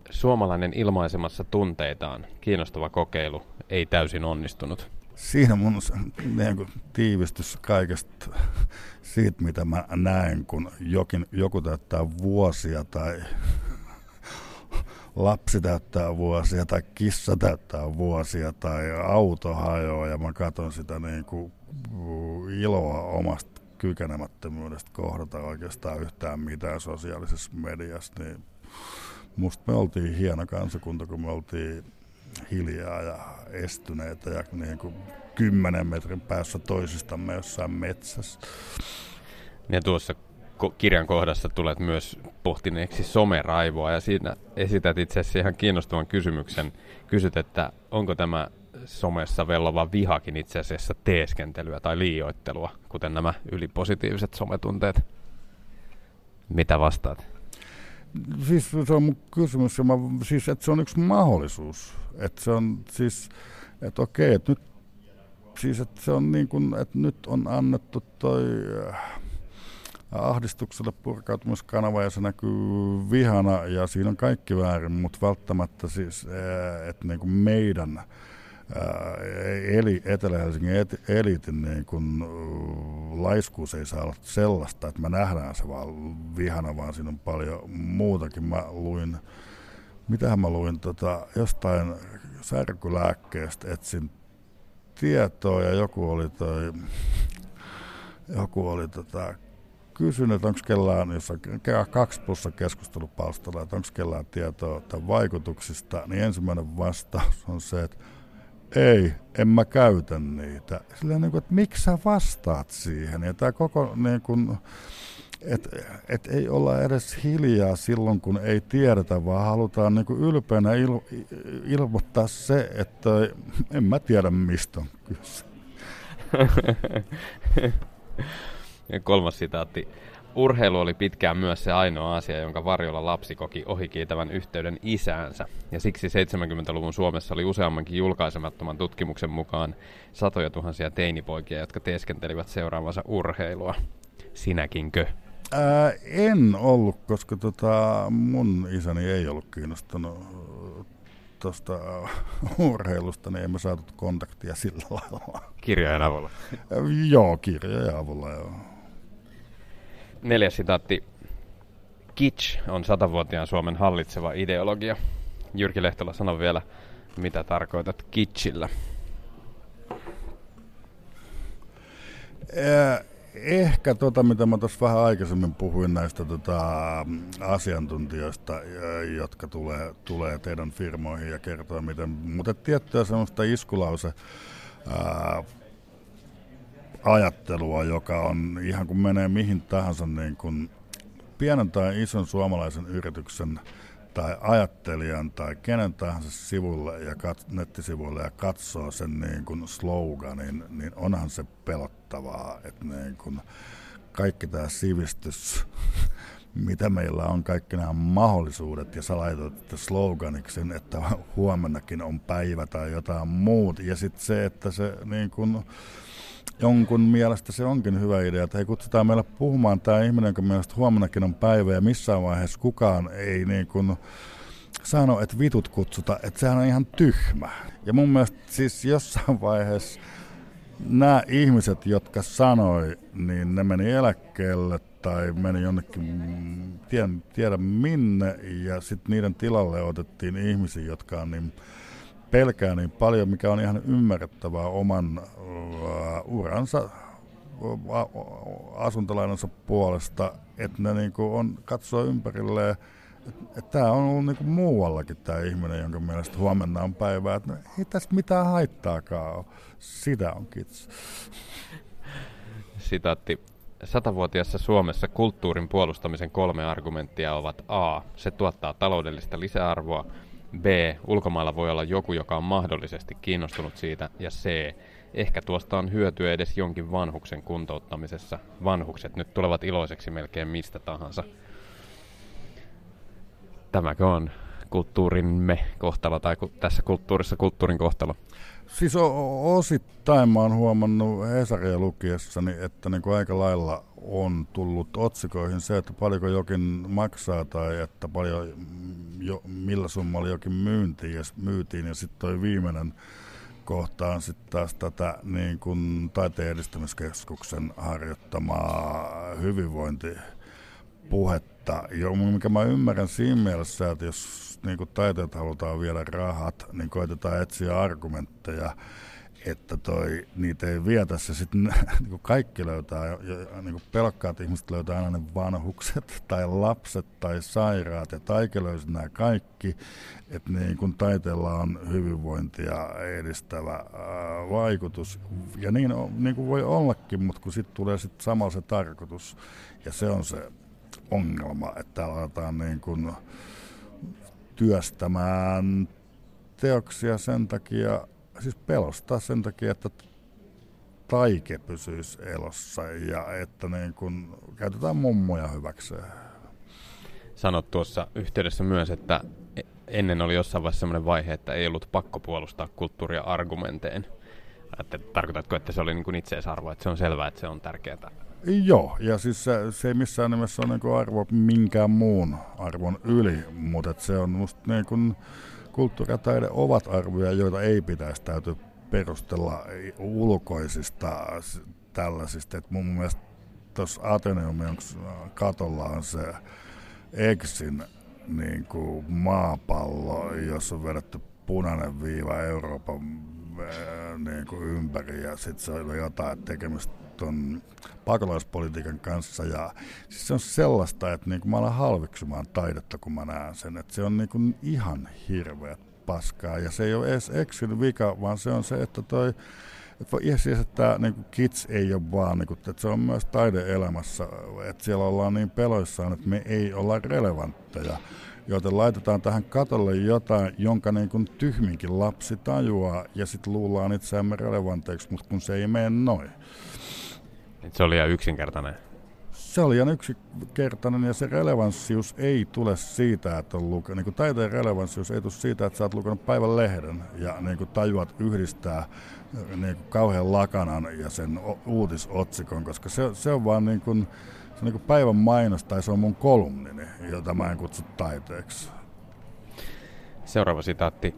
Suomalainen ilmaisemassa tunteitaan. Kiinnostava kokeilu. Ei täysin onnistunut siinä mun niin kuin, tiivistys kaikesta siitä, mitä mä näen, kun jokin, joku täyttää vuosia tai lapsi täyttää vuosia tai kissa täyttää vuosia tai auto hajoaa ja mä katson sitä niin kuin, iloa omasta kykenemättömyydestä kohdata oikeastaan yhtään mitään sosiaalisessa mediassa, niin musta me oltiin hieno kansakunta, kun me oltiin hiljaa ja estyneitä ja niin kuin kymmenen metrin päässä toisistamme jossain metsässä. Ja tuossa kirjan kohdassa tulet myös pohtineeksi someraivoa ja siinä esität itse asiassa ihan kiinnostavan kysymyksen. Kysyt, että onko tämä somessa vellova vihakin itse asiassa teeskentelyä tai liioittelua, kuten nämä ylipositiiviset sometunteet. Mitä vastaat? Siis se on mun kysymys, ja mä, siis, että se on yksi mahdollisuus. Että se on siis, että okei, että nyt, siis, että se on niin kuin, että nyt on annettu toi äh, ahdistukselle purkautumiskanava ja se näkyy vihana ja siinä on kaikki väärin, mutta välttämättä siis, äh, että niin kuin meidän eli Etelä-Helsingin eliitin niin kun, laiskuus ei saa olla sellaista, että me nähdään se vaan vihana, vaan siinä on paljon muutakin. Mä luin, mitähän mä luin, tota, jostain särkylääkkeestä etsin tietoa ja joku oli toi, joku oli tota, kysynyt, että onko kellään, jos on kaksi plussa keskustelupalstalla, että onko kellään tietoa tämän vaikutuksista, niin ensimmäinen vastaus on se, että ei, en mä käytä niitä. Silleen niin kuin, että miksi sä vastaat siihen? Ja tämä koko niin kuin, että et ei olla edes hiljaa silloin, kun ei tiedetä, vaan halutaan niin kuin ylpeänä il, ilmoittaa se, että en mä tiedä mistä on kyse. ja kolmas sitaatti. Urheilu oli pitkään myös se ainoa asia, jonka varjolla lapsi koki ohikiitävän yhteyden isäänsä. Ja siksi 70-luvun Suomessa oli useammankin julkaisemattoman tutkimuksen mukaan satoja tuhansia teinipoikia, jotka teeskentelivät seuraavansa urheilua. Sinäkinkö? Ää, en ollut, koska tota, mun isäni ei ollut kiinnostunut tuosta urheilusta, niin emme saatu kontaktia sillä lailla. Kirjojen avulla? joo, kirjojen avulla, joo. Neljäs sitaatti. Kitsch on satavuotiaan Suomen hallitseva ideologia. Jyrki Lehtola, sano vielä, mitä tarkoitat kitschillä? Ää, ehkä tota, mitä mä tuossa vähän aikaisemmin puhuin näistä tota, asiantuntijoista, jotka tulee, tulee teidän firmoihin ja kertoo miten, mutta tiettyä semmoista iskulause ää, ajattelua, joka on ihan kun menee mihin tahansa niin kun pienen tai ison suomalaisen yrityksen tai ajattelijan tai kenen tahansa sivulle ja kat, nettisivuille ja katsoo sen niin kuin sloganin, niin onhan se pelottavaa, että niin kuin kaikki tämä sivistys, mitä meillä on, kaikki nämä mahdollisuudet, ja sä laitat sloganiksi, että huomennakin on päivä tai jotain muut, ja sitten se, että se niin kuin, jonkun mielestä se onkin hyvä idea, että hei kutsutaan meille puhumaan tämä ihminen, jonka mielestä huomennakin on päivä ja missään vaiheessa kukaan ei niin kuin sano, että vitut kutsuta, että sehän on ihan tyhmä. Ja mun mielestä siis jossain vaiheessa nämä ihmiset, jotka sanoi, niin ne meni eläkkeelle tai meni jonnekin, tien, tiedä minne, ja sitten niiden tilalle otettiin ihmisiä, jotka on niin pelkää niin paljon, mikä on ihan ymmärrettävää oman uh, uransa asuntolainansa puolesta, että ne niin kuin on, katsoo ympärilleen, että tämä on ollut niin kuin muuallakin tämä ihminen, jonka mielestä huomenna on päivä, että no, ei tästä mitään haittaakaan ole. Sitä on kits. Sitaatti. Satavuotiassa Suomessa kulttuurin puolustamisen kolme argumenttia ovat A. Se tuottaa taloudellista lisäarvoa. B. Ulkomailla voi olla joku, joka on mahdollisesti kiinnostunut siitä. Ja C. Ehkä tuosta on hyötyä edes jonkin vanhuksen kuntouttamisessa. Vanhukset nyt tulevat iloiseksi melkein mistä tahansa. Tämäkö on kulttuurimme kohtalo, tai tässä kulttuurissa kulttuurin kohtalo? Siis osittain mä oon huomannut Hesaria lukiessani, että niin kuin aika lailla on tullut otsikoihin se, että paljonko jokin maksaa tai että paljon, jo, millä summalla jokin myyntiin ja, myytiin. Ja sitten toi viimeinen kohta on sitten taas tätä niin kuin taiteen edistämiskeskuksen harjoittamaa hyvinvointipuhetta, jo, mikä mä ymmärrän siinä mielessä, että jos niin taiteet halutaan viedä rahat, niin koitetaan etsiä argumentteja, että toi, niitä ei vietä. Se sitten, niin kaikki löytää, ja, niin pelkkaat ihmiset löytää aina ne vanhukset tai lapset tai sairaat ja taike löysi nämä kaikki, että niin kuin taiteella on hyvinvointia edistävä ää, vaikutus. Ja niin, niin kuin voi ollakin, mutta kun sitten tulee sitten samalla se tarkoitus. Ja se on se ongelma, että aletaan niin kuin, työstämään teoksia sen takia, siis pelostaa sen takia, että taike pysyisi elossa ja että niin kun käytetään mummoja hyväkseen. Sanot tuossa yhteydessä myös, että ennen oli jossain vaiheessa sellainen vaihe, että ei ollut pakko puolustaa kulttuuria argumenteen. Että, tarkoitatko, että se oli niin kuin itseisarvo, että se on selvää, että se on tärkeää Joo, ja siis se, se ei missään nimessä ole niin arvo minkään muun arvon yli, mutta se on musta niin kuin, kulttuuri ja taide ovat arvoja, joita ei pitäisi täytyy perustella ulkoisista tällaisista. Et mun mielestä tuossa Ateneumin katolla on se Exin niin kuin maapallo, jossa on vedetty punainen viiva Euroopan niin kuin ympäri ja sitten se oli jotain tekemistä tuon pakolaispolitiikan kanssa. Ja siis se on sellaista, että niin kuin mä alan halveksumaan taidetta, kun mä näen sen. Että se on niin kuin ihan hirveä paskaa. Ja se ei ole edes Exin vika, vaan se on se, että toi että siis, että niin kids ei ole vaan, niin kuin, että se on myös taideelämässä, että siellä ollaan niin peloissaan, että me ei olla relevantteja. Joten laitetaan tähän katolle jotain, jonka niin kuin tyhminkin lapsi tajuaa, ja sitten luullaan itseämme relevanteiksi, mutta kun se ei mene noin. Se oli ihan yksinkertainen. Se oli ihan yksinkertainen ja se relevanssius ei tule siitä, että on lukenut, niin taiteen relevanssius ei tule siitä, että sä oot lukenut päivän lehden ja niin kuin tajuat yhdistää niin kuin kauhean lakanan ja sen uutisotsikon, koska se, se on vaan niin kuin, se on niin kuin päivän mainos tai se on mun kolumnini, jota mä en kutsu taiteeksi. Seuraava sitaatti.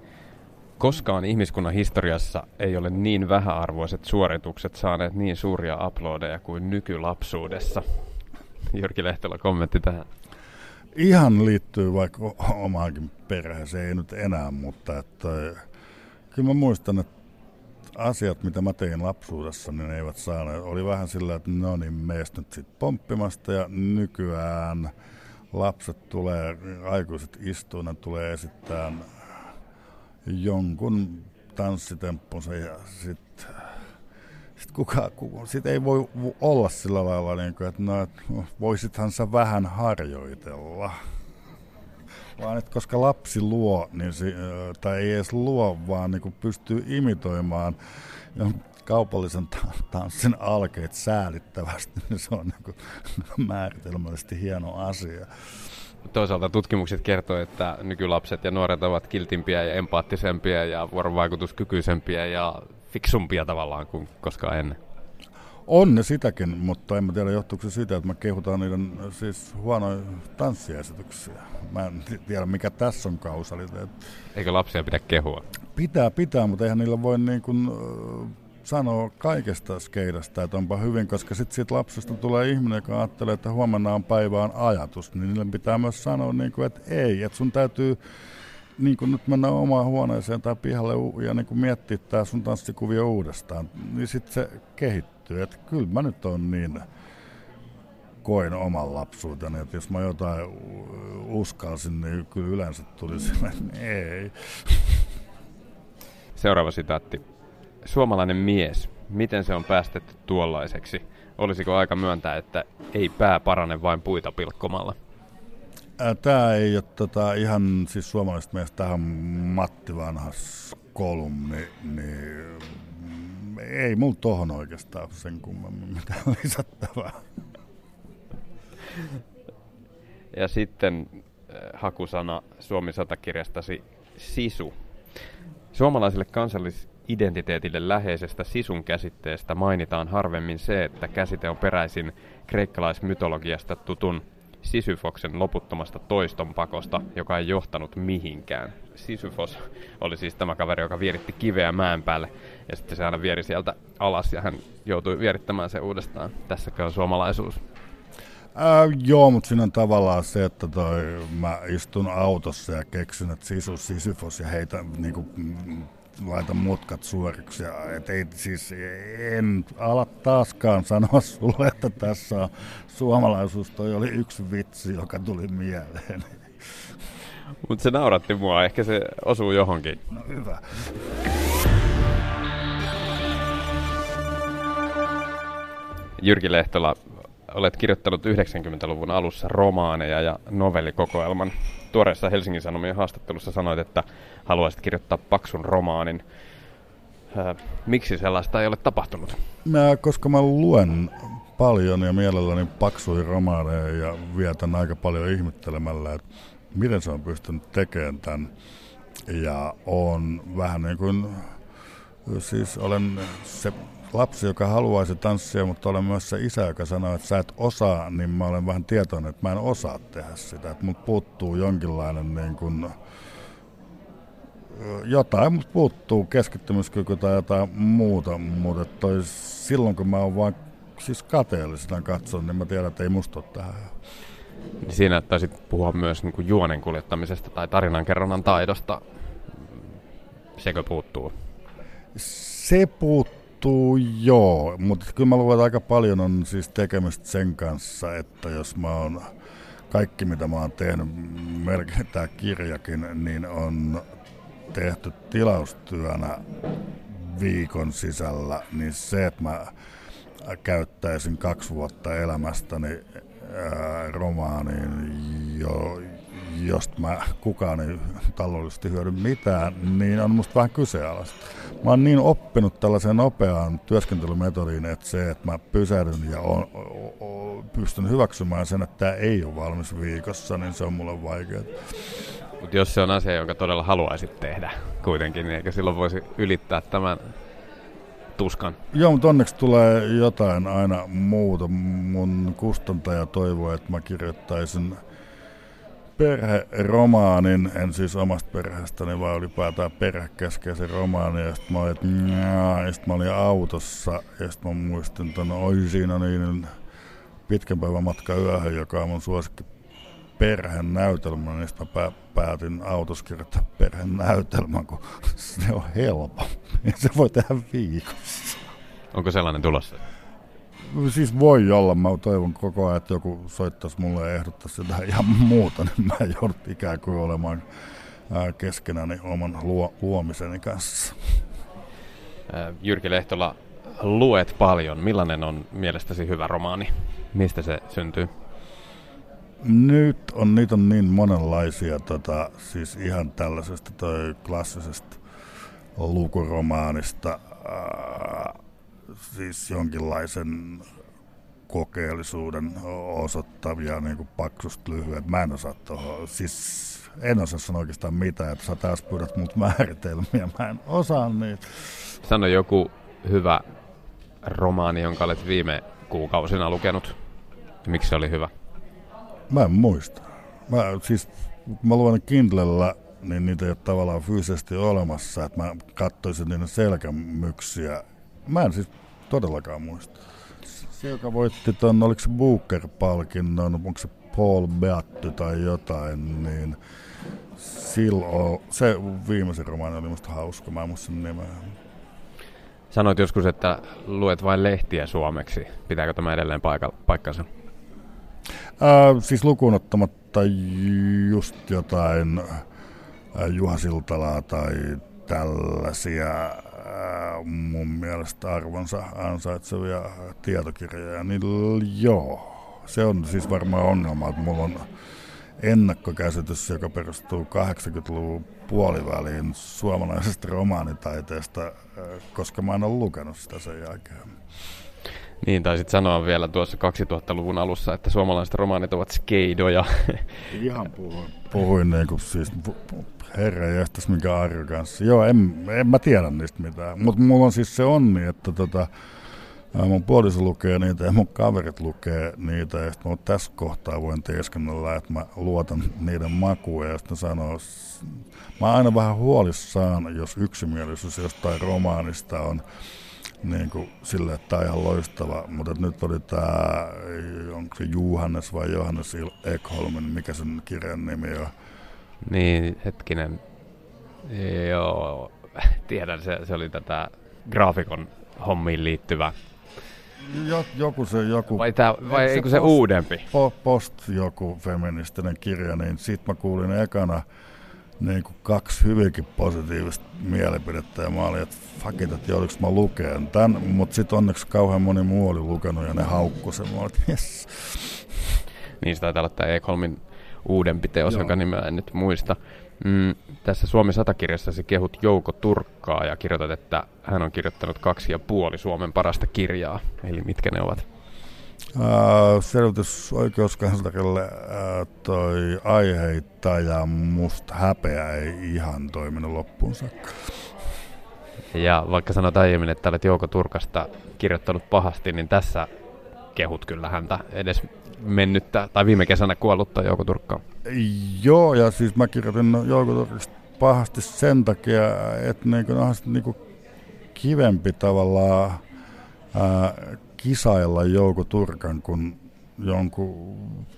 Koskaan ihmiskunnan historiassa ei ole niin vähäarvoiset suoritukset saaneet niin suuria uploadeja kuin nykylapsuudessa. Jyrki Lehtola kommentti tähän. Ihan liittyy vaikka omaankin perheeseen, ei nyt enää, mutta että, kyllä mä muistan, että asiat, mitä mä tein lapsuudessa, niin ne eivät saaneet. Oli vähän sillä, että no niin, meistä nyt sitten pomppimasta ja nykyään lapset tulee, aikuiset istuina tulee esittää jonkun tanssitemppunsa ja sitten sit kuka, kuka, sit ei voi olla sillä lailla, niin kuin, että no, voisithan sä vähän harjoitella. Vaan että koska lapsi luo, niin si, tai ei edes luo, vaan niin pystyy imitoimaan kaupallisen tanssin alkeet säälittävästi, niin se on niin kuin määritelmällisesti hieno asia. Toisaalta tutkimukset kertoo, että nykylapset ja nuoret ovat kiltimpiä ja empaattisempia ja vuorovaikutuskykyisempiä ja fiksumpia tavallaan kuin koskaan ennen. On ne sitäkin, mutta en mä tiedä johtuuko se siitä, että mä kehutaan niiden siis huonoja tanssiesityksiä. Mä en tiedä mikä tässä on kausaliteetti. Eikö lapsia pidä kehua? Pitää, pitää, mutta eihän niillä voi niin kuin, sanoa kaikesta skeidasta, että onpa hyvin, koska sitten siitä lapsesta tulee ihminen, joka ajattelee, että huomenna on päivään ajatus, niin niille pitää myös sanoa, niin kuin, että ei, että sun täytyy niin kuin nyt mennä omaan huoneeseen tai pihalle ja niin kuin miettiä tämä sun tanssikuvio uudestaan, niin sitten se kehittyy. Että kyllä mä nyt on niin koin oman lapsuuteni, että jos mä jotain uskalsin, niin kyllä yleensä tuli sinne, että ei. Seuraava sitaatti. Suomalainen mies, miten se on päästetty tuollaiseksi? Olisiko aika myöntää, että ei pää parane vain puita pilkkomalla? Tämä ei ole tota, ihan siis suomalaisesta mielestä tähän Matti Vanhas kolumni, niin ei mulla tohon oikeastaan sen kummemmin mitään lisättävää. Ja sitten hakusana Suomi satakirjastasi sisu. Suomalaisille kansallisidentiteetille läheisestä sisun käsitteestä mainitaan harvemmin se, että käsite on peräisin kreikkalaismytologiasta tutun Sisyfoksen loputtomasta toiston pakosta, joka ei johtanut mihinkään. Sisyfos oli siis tämä kaveri, joka vieritti kiveä mäen päälle, ja sitten se aina vieri sieltä alas, ja hän joutui vierittämään se uudestaan. Tässäkö on suomalaisuus? Äh, joo, mutta siinä on tavallaan se, että toi, mä istun autossa ja keksin, että sisu Sisyfos ja heitä niin kuin, laita mutkat suoriksi. Ja, et ei, siis en ala taaskaan sanoa sulle, että tässä on suomalaisuus. Toi oli yksi vitsi, joka tuli mieleen. Mutta se nauratti mua, ehkä se osuu johonkin. No hyvä. Jyrki Lehtola, olet kirjoittanut 90-luvun alussa romaaneja ja novellikokoelman. Tuoreessa Helsingin Sanomien haastattelussa sanoit, että haluaisit kirjoittaa paksun romaanin. Miksi sellaista ei ole tapahtunut? Mä, koska mä luen paljon ja mielelläni paksuja romaaneja ja vietän aika paljon ihmettelemällä, että miten se on pystynyt tekemään tämän. Ja on vähän niin kuin, siis olen se lapsi, joka haluaisi tanssia, mutta olen myös se isä, joka sanoo, että sä et osaa, niin mä olen vähän tietoinen, että mä en osaa tehdä sitä. Että mut puuttuu jonkinlainen niin kuin, jotain, mutta puuttuu keskittymiskyky tai jotain muuta, mutta toi, silloin kun mä oon vaan siis kateellisena katson, niin mä tiedän, että ei musta tähän. Niin siinä taisit puhua myös niin kuin juonen kuljettamisesta tai tarinankerronnan taidosta. Sekö puuttuu? Se puuttuu Tuntuu joo, mutta kyllä mä luulen, että aika paljon on siis tekemistä sen kanssa, että jos mä oon kaikki mitä mä oon tehnyt, melkein tämä kirjakin, niin on tehty tilaustyönä viikon sisällä, niin se, että mä käyttäisin kaksi vuotta elämästäni ää, romaaniin, jo, josta mä kukaan ei taloudellisesti hyödy mitään, niin on musta vähän kyseenalaista. Mä oon niin oppinut tällaiseen nopeaan työskentelymetodiin, että se, että mä pysähdyn ja on, o, o, pystyn hyväksymään sen, että tämä ei ole valmis viikossa, niin se on mulle vaikeaa. Mutta jos se on asia, jonka todella haluaisit tehdä kuitenkin, niin eikö silloin voisi ylittää tämän tuskan? Joo, mutta onneksi tulee jotain aina muuta. Mun kustantaja toivoo, että mä kirjoittaisin perheromaanin, en siis omasta perheestäni, vaan ylipäätään perhekeskeisen romaanin. Ja sitten mä olin, että ja sit mä olin autossa ja sitten mä muistin, no, oi siinä niin pitkän päivän matka yöhön, joka on mun suosikki perheen näytelmä, niin sitten mä päätin autossa kirjoittaa perheen näytelmän, kun se on helpompi. se voi tehdä viikossa. Onko sellainen tulossa? Siis voi olla. Mä toivon koko ajan, että joku soittaisi mulle ja ehdottaisi jotain ihan muuta, niin mä joudut ikään kuin olemaan keskenäni oman luo, luomiseni kanssa. Jyrki Lehtola, luet paljon. Millainen on mielestäsi hyvä romaani? Mistä se syntyy? Nyt on, niitä on niin monenlaisia, tota, siis ihan tällaisesta toi klassisesta lukuromaanista, ää, siis jonkinlaisen kokeellisuuden osoittavia niin kuin paksusta lyhyet. Mä en osaa tuohon, siis en osaa sanoa oikeastaan mitään, että sä taas pyydät mut määritelmiä, mä en osaa niitä. Sano joku hyvä romaani, jonka olet viime kuukausina lukenut. Miksi se oli hyvä? Mä en muista. Mä, siis, mä luen Kindlellä, niin niitä ei ole tavallaan fyysisesti olemassa, että mä katsoisin niiden selkämyksiä. Mä en siis todellakaan muista. Se, joka voitti ton, oliko se Booker-palkinnon, onko se Paul Beatty tai jotain, niin silloin, se viimeisen romaani oli musta hauska, mä en muista sen nimeä. Sanoit joskus, että luet vain lehtiä suomeksi. Pitääkö tämä edelleen paikka, paikkansa? Äh, siis lukuun ottamatta just jotain äh, Juha Siltalaa tai tällaisia mun mielestä arvonsa ansaitsevia tietokirjoja, niin joo. Se on siis varmaan ongelma, että mulla on ennakkokäsitys, joka perustuu 80-luvun puoliväliin suomalaisesta romaanitaiteesta, koska mä en ole lukenut sitä sen jälkeen. Niin, taisit sanoa vielä tuossa 2000-luvun alussa, että suomalaiset romaanit ovat skeidoja. Ihan puhuin, puhuin niin kuin siis, herra jästäs mikä arroganssi. Joo, en, en mä tiedä niistä mitään, mutta mulla on siis se onni, että tota, mun puoliso lukee niitä ja mun kaverit lukee niitä ja sitten tässä kohtaa voin teeskennellä, että mä luotan niiden makuun ja sitten sanoo, mä aina vähän huolissaan, jos yksimielisyys jostain romaanista on niin kuin sille, että tämä on ihan loistava, mutta nyt oli tämä, onko se Juhannes vai Johannes Ekholmen, mikä sen kirjan nimi on? Niin, hetkinen. Joo, tiedän, se, se oli tätä graafikon hommiin liittyvä joku se joku... Vai, tää, vai eikö se, post, uudempi? Post joku feministinen kirja, niin sit mä kuulin ekana niin kuin kaksi hyvinkin positiivista mielipidettä ja mä olin, että fuck it, että jouduks mä lukeen tän, mutta sitten onneksi kauhean moni muu oli lukenut ja ne haukku sen, mä olin, että yes. Niin sitä taitaa olla tämä Ekholmin uudempi teos, Joo. joka nimeä en nyt muista. Mm, tässä Suomi satakirjassa kehut Jouko Turkkaa ja kirjoitat, että hän on kirjoittanut kaksi ja puoli Suomen parasta kirjaa. Eli mitkä ne ovat? Uh, selvitys oikeuskanslerille uh, toi ja musta häpeä ei ihan toiminut loppuun saakka. Ja vaikka sanoit aiemmin, että olet Jouko Turkasta kirjoittanut pahasti, niin tässä kehut kyllä häntä edes mennyttä, tai viime kesänä kuollutta Jouko Turkkaa. Joo, ja siis mä kirjoitin Jouko Turkasta pahasti sen takia, että niinku, no, niinku kivempi tavallaan ää, kisailla Jouko Turkan kuin jonkun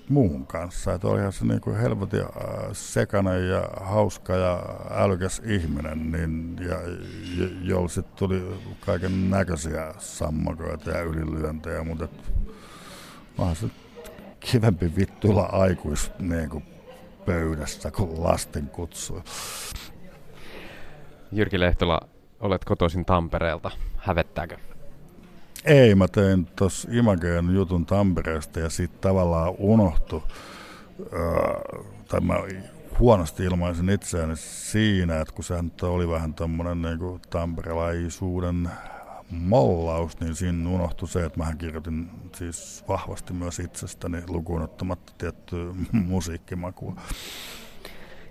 muun kanssa. Että olihan se niin kuin helvetin sekainen ja hauska ja älykäs ihminen, niin, ja, jolla sitten tuli kaiken näköisiä sammakoita ja ylilyöntejä, mutta onhan se kivempi vittuilla aikuis niin kuin pöydässä kuin lasten kutsu. Jyrki Lehtola, olet kotoisin Tampereelta. Hävettääkö? Ei, mä tein tuossa Imageen jutun Tampereesta ja sitten tavallaan unohtu, äh, tai mä huonosti ilmaisin itseäni siinä, että kun se oli vähän tämmöinen niin tamperelaisuuden mollaus, niin siinä unohtui se, että mä kirjoitin siis vahvasti myös itsestäni lukuun ottamatta tiettyä musiikkimakua.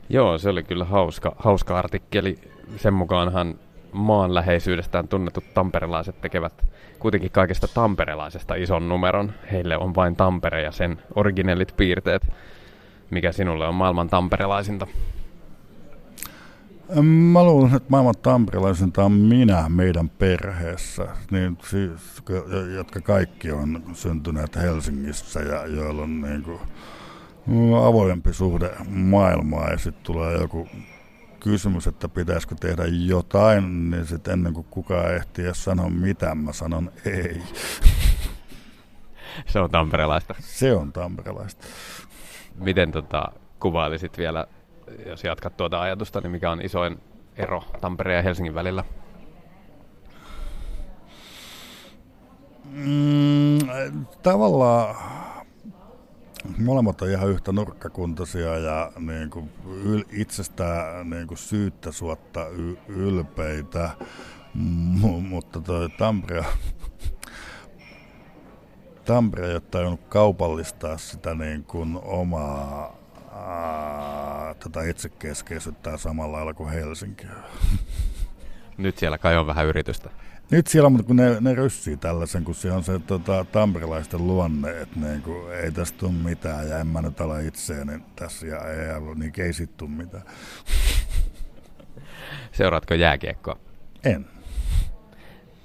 Joo, se oli kyllä hauska, hauska artikkeli. Sen mukaanhan maanläheisyydestään tunnetut tamperelaiset tekevät kuitenkin kaikesta tamperelaisesta ison numeron. Heille on vain Tampere ja sen originellit piirteet. Mikä sinulle on maailman tamperelaisinta? Mä luulen, että maailman tamperelaisinta on minä meidän perheessä, niin siis, jotka kaikki on syntyneet Helsingissä ja joilla on niin kuin, avoimempi suhde maailmaa ja sitten tulee joku kysymys, että pitäisikö tehdä jotain, niin sitten ennen kuin kukaan ehtii sanoa mitään, mä sanon ei. Se on tamperelaista. Se on tamperelaista. Miten tota, kuvailisit vielä, jos jatkat tuota ajatusta, niin mikä on isoin ero Tampereen ja Helsingin välillä? Mm, tavallaan molemmat on ihan yhtä nurkkakuntaisia ja niin kuin yl, itsestään niin kuin syyttä suotta y, ylpeitä, M- mutta toi Tampere, Tampere ei ole tajunnut kaupallistaa sitä niin kuin omaa tätä itsekeskeisyyttä samalla lailla kuin Helsinki. Nyt siellä kai on vähän yritystä. Nyt siellä, mutta kun ne, ne ryssii tällaisen, kun se on se tota, tamperilaisten luonne, että niin kuin, ei tästä tule mitään ja en mä nyt ala itseäni tässä ja ei, niin ei sit tule mitään. Seuraatko jääkiekkoa? En.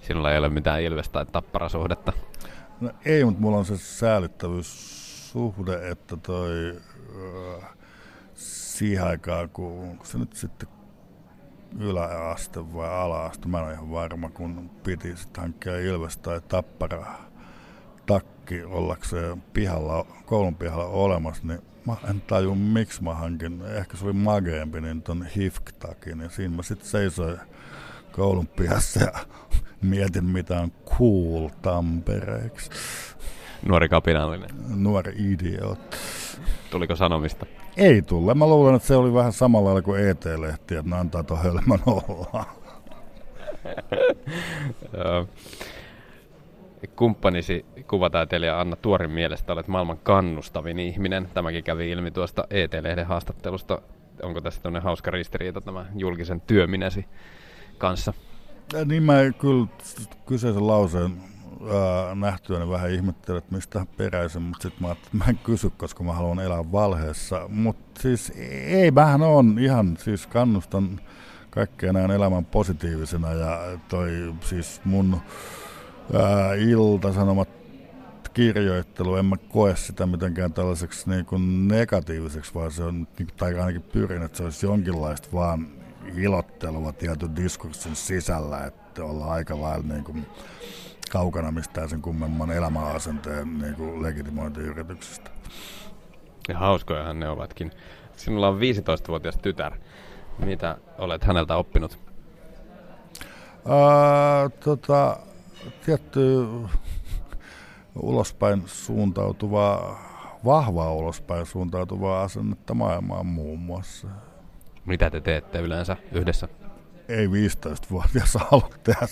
Sinulla ei ole mitään Ilves- tai Tapparasuhdetta? No ei, mutta mulla on se säällittävyyssuhde, että toi siihen aikaan, kun, kun se nyt sitten yläaste vai alaaste, mä en ole ihan varma, kun piti sitten hankkia Ilves tai Tappara takki ollakseen pihalla, koulun pihalla olemassa, niin mä en taju miksi mä hankin, ehkä se oli mageempi, niin ton hifk-takin, ja siinä mä sitten seisoin koulun pihassa ja mietin mitä on cool Tampereeksi. Nuori kapinallinen. Nuori idiot. Tuliko sanomista? Ei tulle. Mä luulen, että se oli vähän samalla lailla kuin ET-lehti, että ne antaa tuon hölmön olla. Kumppanisi kuvataiteilija Anna Tuorin mielestä olet maailman kannustavin ihminen. Tämäkin kävi ilmi tuosta ET-lehden haastattelusta. Onko tässä tämmöinen hauska ristiriita tämä julkisen työminesi kanssa? Ja niin mä kyllä kyseisen lauseen nähtyäni vähän ihmettelen, että mistä peräisin, mutta sitten mä että mä en kysy, koska mä haluan elää valheessa. Mutta siis ei, mähän on ihan, siis kannustan kaikkea näin elämän positiivisena ja toi siis mun ää, iltasanomat kirjoittelu, en mä koe sitä mitenkään tällaiseksi niin kuin negatiiviseksi, vaan se on, tai ainakin pyrin, että se olisi jonkinlaista vaan ilottelua tietyn diskurssin sisällä, että ollaan aika lailla niin kuin kaukana mistään sen kummemman elämäasenteen niin kuin legitimointiyrityksestä. Ja hauskojahan ne ovatkin. Sinulla on 15-vuotias tytär. Mitä olet häneltä oppinut? Ää, tota, tietty ulospäin suuntautuvaa, vahvaa ulospäin suuntautuvaa asennetta maailmaan muun muassa. Mitä te teette yleensä yhdessä? Ei 15-vuotias halua tehdä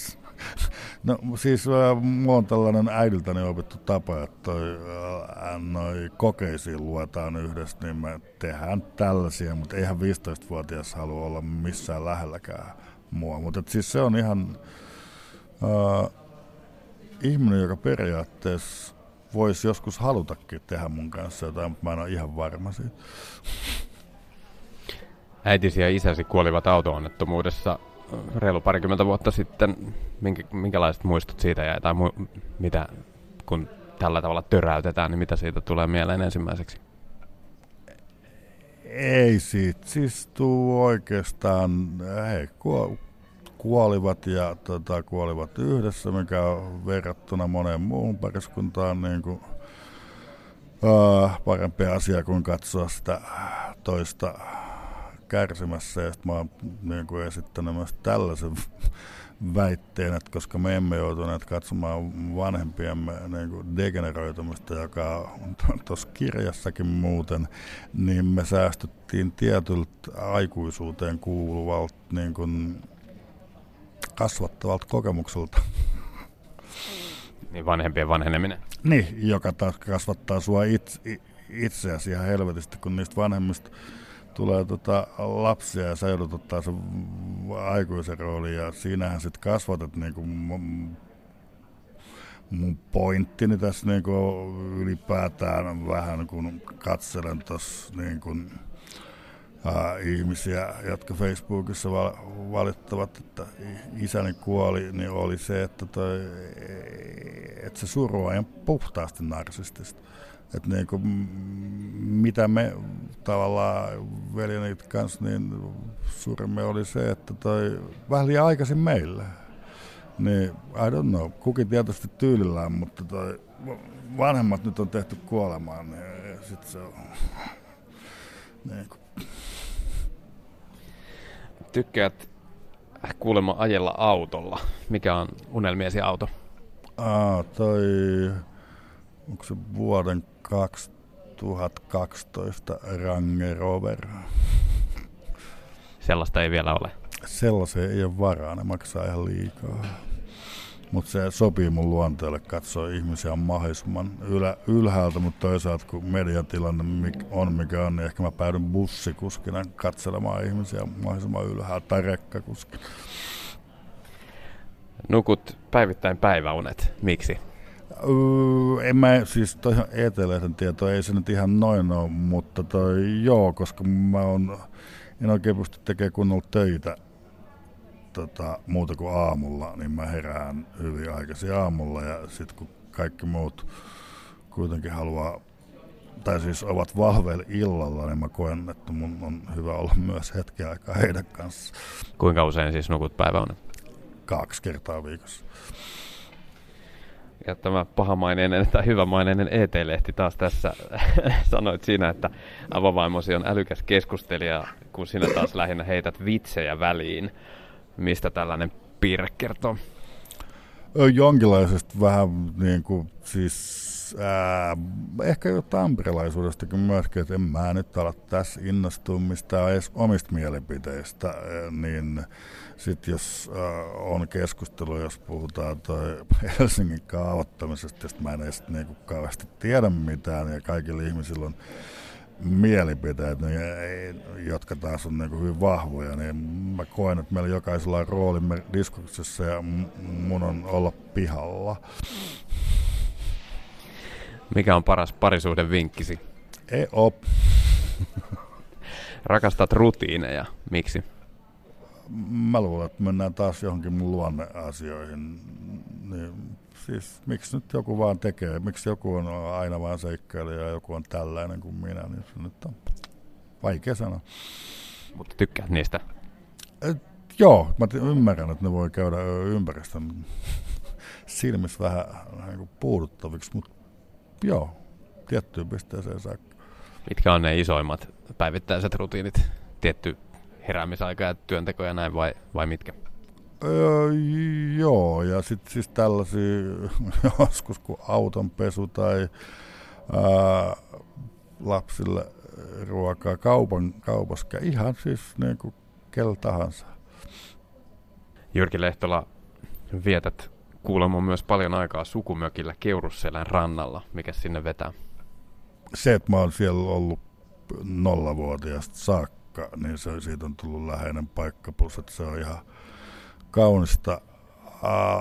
No siis äh, mulla on tällainen äidiltäni opittu tapa, että toi, äh, noi kokeisiin luetaan yhdessä, niin me tehdään tällaisia, mutta eihän 15-vuotias halua olla missään lähelläkään mua. Mutta siis se on ihan äh, ihminen, joka periaatteessa voisi joskus halutakin tehdä mun kanssa jotain, mutta mä en ole ihan varma siitä. Äitisi ja isäsi kuolivat auto-onnettomuudessa reilu parikymmentä vuotta sitten. Minkä, minkälaiset muistot siitä jäi, tai mu- mitä, kun tällä tavalla töräytetään, niin mitä siitä tulee mieleen ensimmäiseksi? Ei siitä siis tuu oikeastaan, he kuolivat ja tota, kuolivat yhdessä, mikä on verrattuna moneen muuhun pariskuntaan niin kuin, uh, parempi asia kuin katsoa sitä toista kärsimässä ja sitten mä oon niin kuin esittänyt myös tällaisen väitteen, että koska me emme joutuneet katsomaan vanhempiemme niin kuin degeneroitumista, joka on tuossa kirjassakin muuten, niin me säästyttiin tietyltä aikuisuuteen kuuluvalta niin kuin kasvattavalta kokemukselta. Niin vanhempien vanheneminen. Niin, joka taas kasvattaa sua itse, itseäsi ihan helvetisti, kun niistä vanhemmista tulee tota lapsia ja sä joudut ottaa sen aikuisen rooli ja siinähän sitten kasvatat niinku mun, mun pointtini tässä niinku ylipäätään vähän kun katselen tuossa äh, ihmisiä, jotka Facebookissa val- valittavat, että isäni kuoli, niin oli se, että, toi, että se suru on puhtaasti narsistista. Että niin kuin, mitä me tavallaan veljeni kanssa, niin suuremme oli se, että toi vähän liian aikaisin meillä. Niin, I don't know, kukin tietysti tyylillään, mutta toi vanhemmat nyt on tehty kuolemaan, niin sit se on... Niin kuin. Tykkäät kuulemma ajella autolla. Mikä on unelmiesi auto? Aa, toi, onko se vuoden 2012 Range Rover? Sellaista ei vielä ole. Sellaisen ei ole varaa, ne maksaa ihan liikaa. Mutta se sopii mun luonteelle katsoa ihmisiä mahdollisimman ylä, ylhäältä, mutta toisaalta kun mediatilanne on mikä on, niin ehkä mä päädyn bussikuskina katselemaan ihmisiä mahdollisimman ylhäältä tai rekkakuskina. Nukut päivittäin päiväunet. Miksi? Öö, en mä, siis toi eteläisen tieto ei se nyt ihan noin ole, mutta toi joo, koska mä on, en oikein pysty tekemään kunnolla töitä tota, muuta kuin aamulla, niin mä herään hyvin aikaisin aamulla ja sitten kun kaikki muut kuitenkin haluaa, tai siis ovat vahveilla illalla, niin mä koen, että mun on hyvä olla myös hetken aikaa heidän kanssa. Kuinka usein siis nukut päiväunet? Kaksi kertaa viikossa. Ja tämä pahamaineinen tai hyvämaineinen ET-lehti taas tässä sanoit siinä, että avovaimosi on älykäs keskustelija, kun sinä taas lähinnä heität vitsejä väliin. Mistä tällainen piirre kertoo? Jonkinlaisesta vähän niin kuin, siis ää, ehkä jo tamperilaisuudestakin myöskin, että en mä nyt ala tässä innostua mistään edes omista mielipiteistä, niin sitten jos ää, on keskustelu, jos puhutaan toi Helsingin kaavoittamisesta, josta mä en edes niin kuin kauheasti tiedä mitään ja kaikilla ihmisillä on mielipiteet, niin, jotka taas on niin hyvin vahvoja, niin mä koen, että meillä jokaisella on roolimme diskuksessa ja mun on olla pihalla. Mikä on paras parisuuden vinkkisi? Ei op. Rakastat rutiineja. Miksi? Mä luulen, että mennään taas johonkin mun luonneasioihin. Niin siis miksi nyt joku vaan tekee, miksi joku on aina vaan seikkailija ja joku on tällainen kuin minä, niin se nyt on vaikea sanoa. Mutta tykkäät niistä? Et, joo, mä ymmärrän, että ne voi käydä ympäristön silmissä vähän niin puuduttaviksi, mutta joo, tiettyyn pisteeseen saakka. Mitkä on ne isoimmat päivittäiset rutiinit? Tietty heräämisaika ja työnteko ja näin vai, vai mitkä? Öö, joo, ja sitten siis tällaisia joskus kuin autonpesu tai ää, lapsille ruokaa kaupan, kaupassa, ihan siis niin kuin kel tahansa. Jyrki Lehtola, vietät kuulemma myös paljon aikaa sukumökillä Keurusselän rannalla. Mikä sinne vetää? Se, että mä oon siellä ollut nollavuotiaasta saakka, niin se, siitä on tullut läheinen paikka, plus että se on ihan kaunista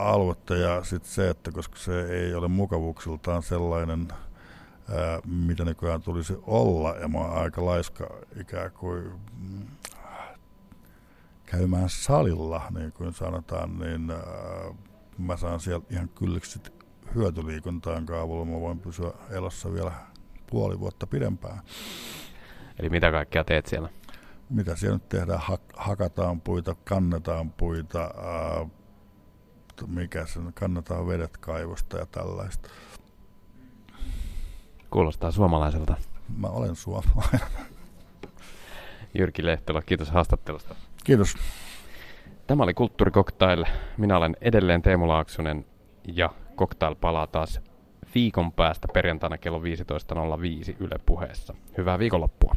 aluetta ja sitten se, että koska se ei ole mukavuuksiltaan sellainen, ää, mitä nykyään tulisi olla, ja mä oon aika laiska ikään kuin mm, käymään salilla, niin kuin sanotaan, niin ää, mä saan siellä ihan kylliksi hyötyliikuntaan kaavulla, mä voin pysyä elossa vielä puoli vuotta pidempään. Eli mitä kaikkea teet siellä? mitä siellä nyt tehdään, hakataan puita, kannetaan puita, ää, mikä se kannetaan vedet kaivosta ja tällaista. Kuulostaa suomalaiselta. Mä olen suomalainen. Jyrki Lehtola, kiitos haastattelusta. Kiitos. Tämä oli Kulttuurikoktail. Minä olen edelleen Teemu Laaksonen ja Koktail palaa taas viikon päästä perjantaina kello 15.05 Yle puheessa. Hyvää viikonloppua.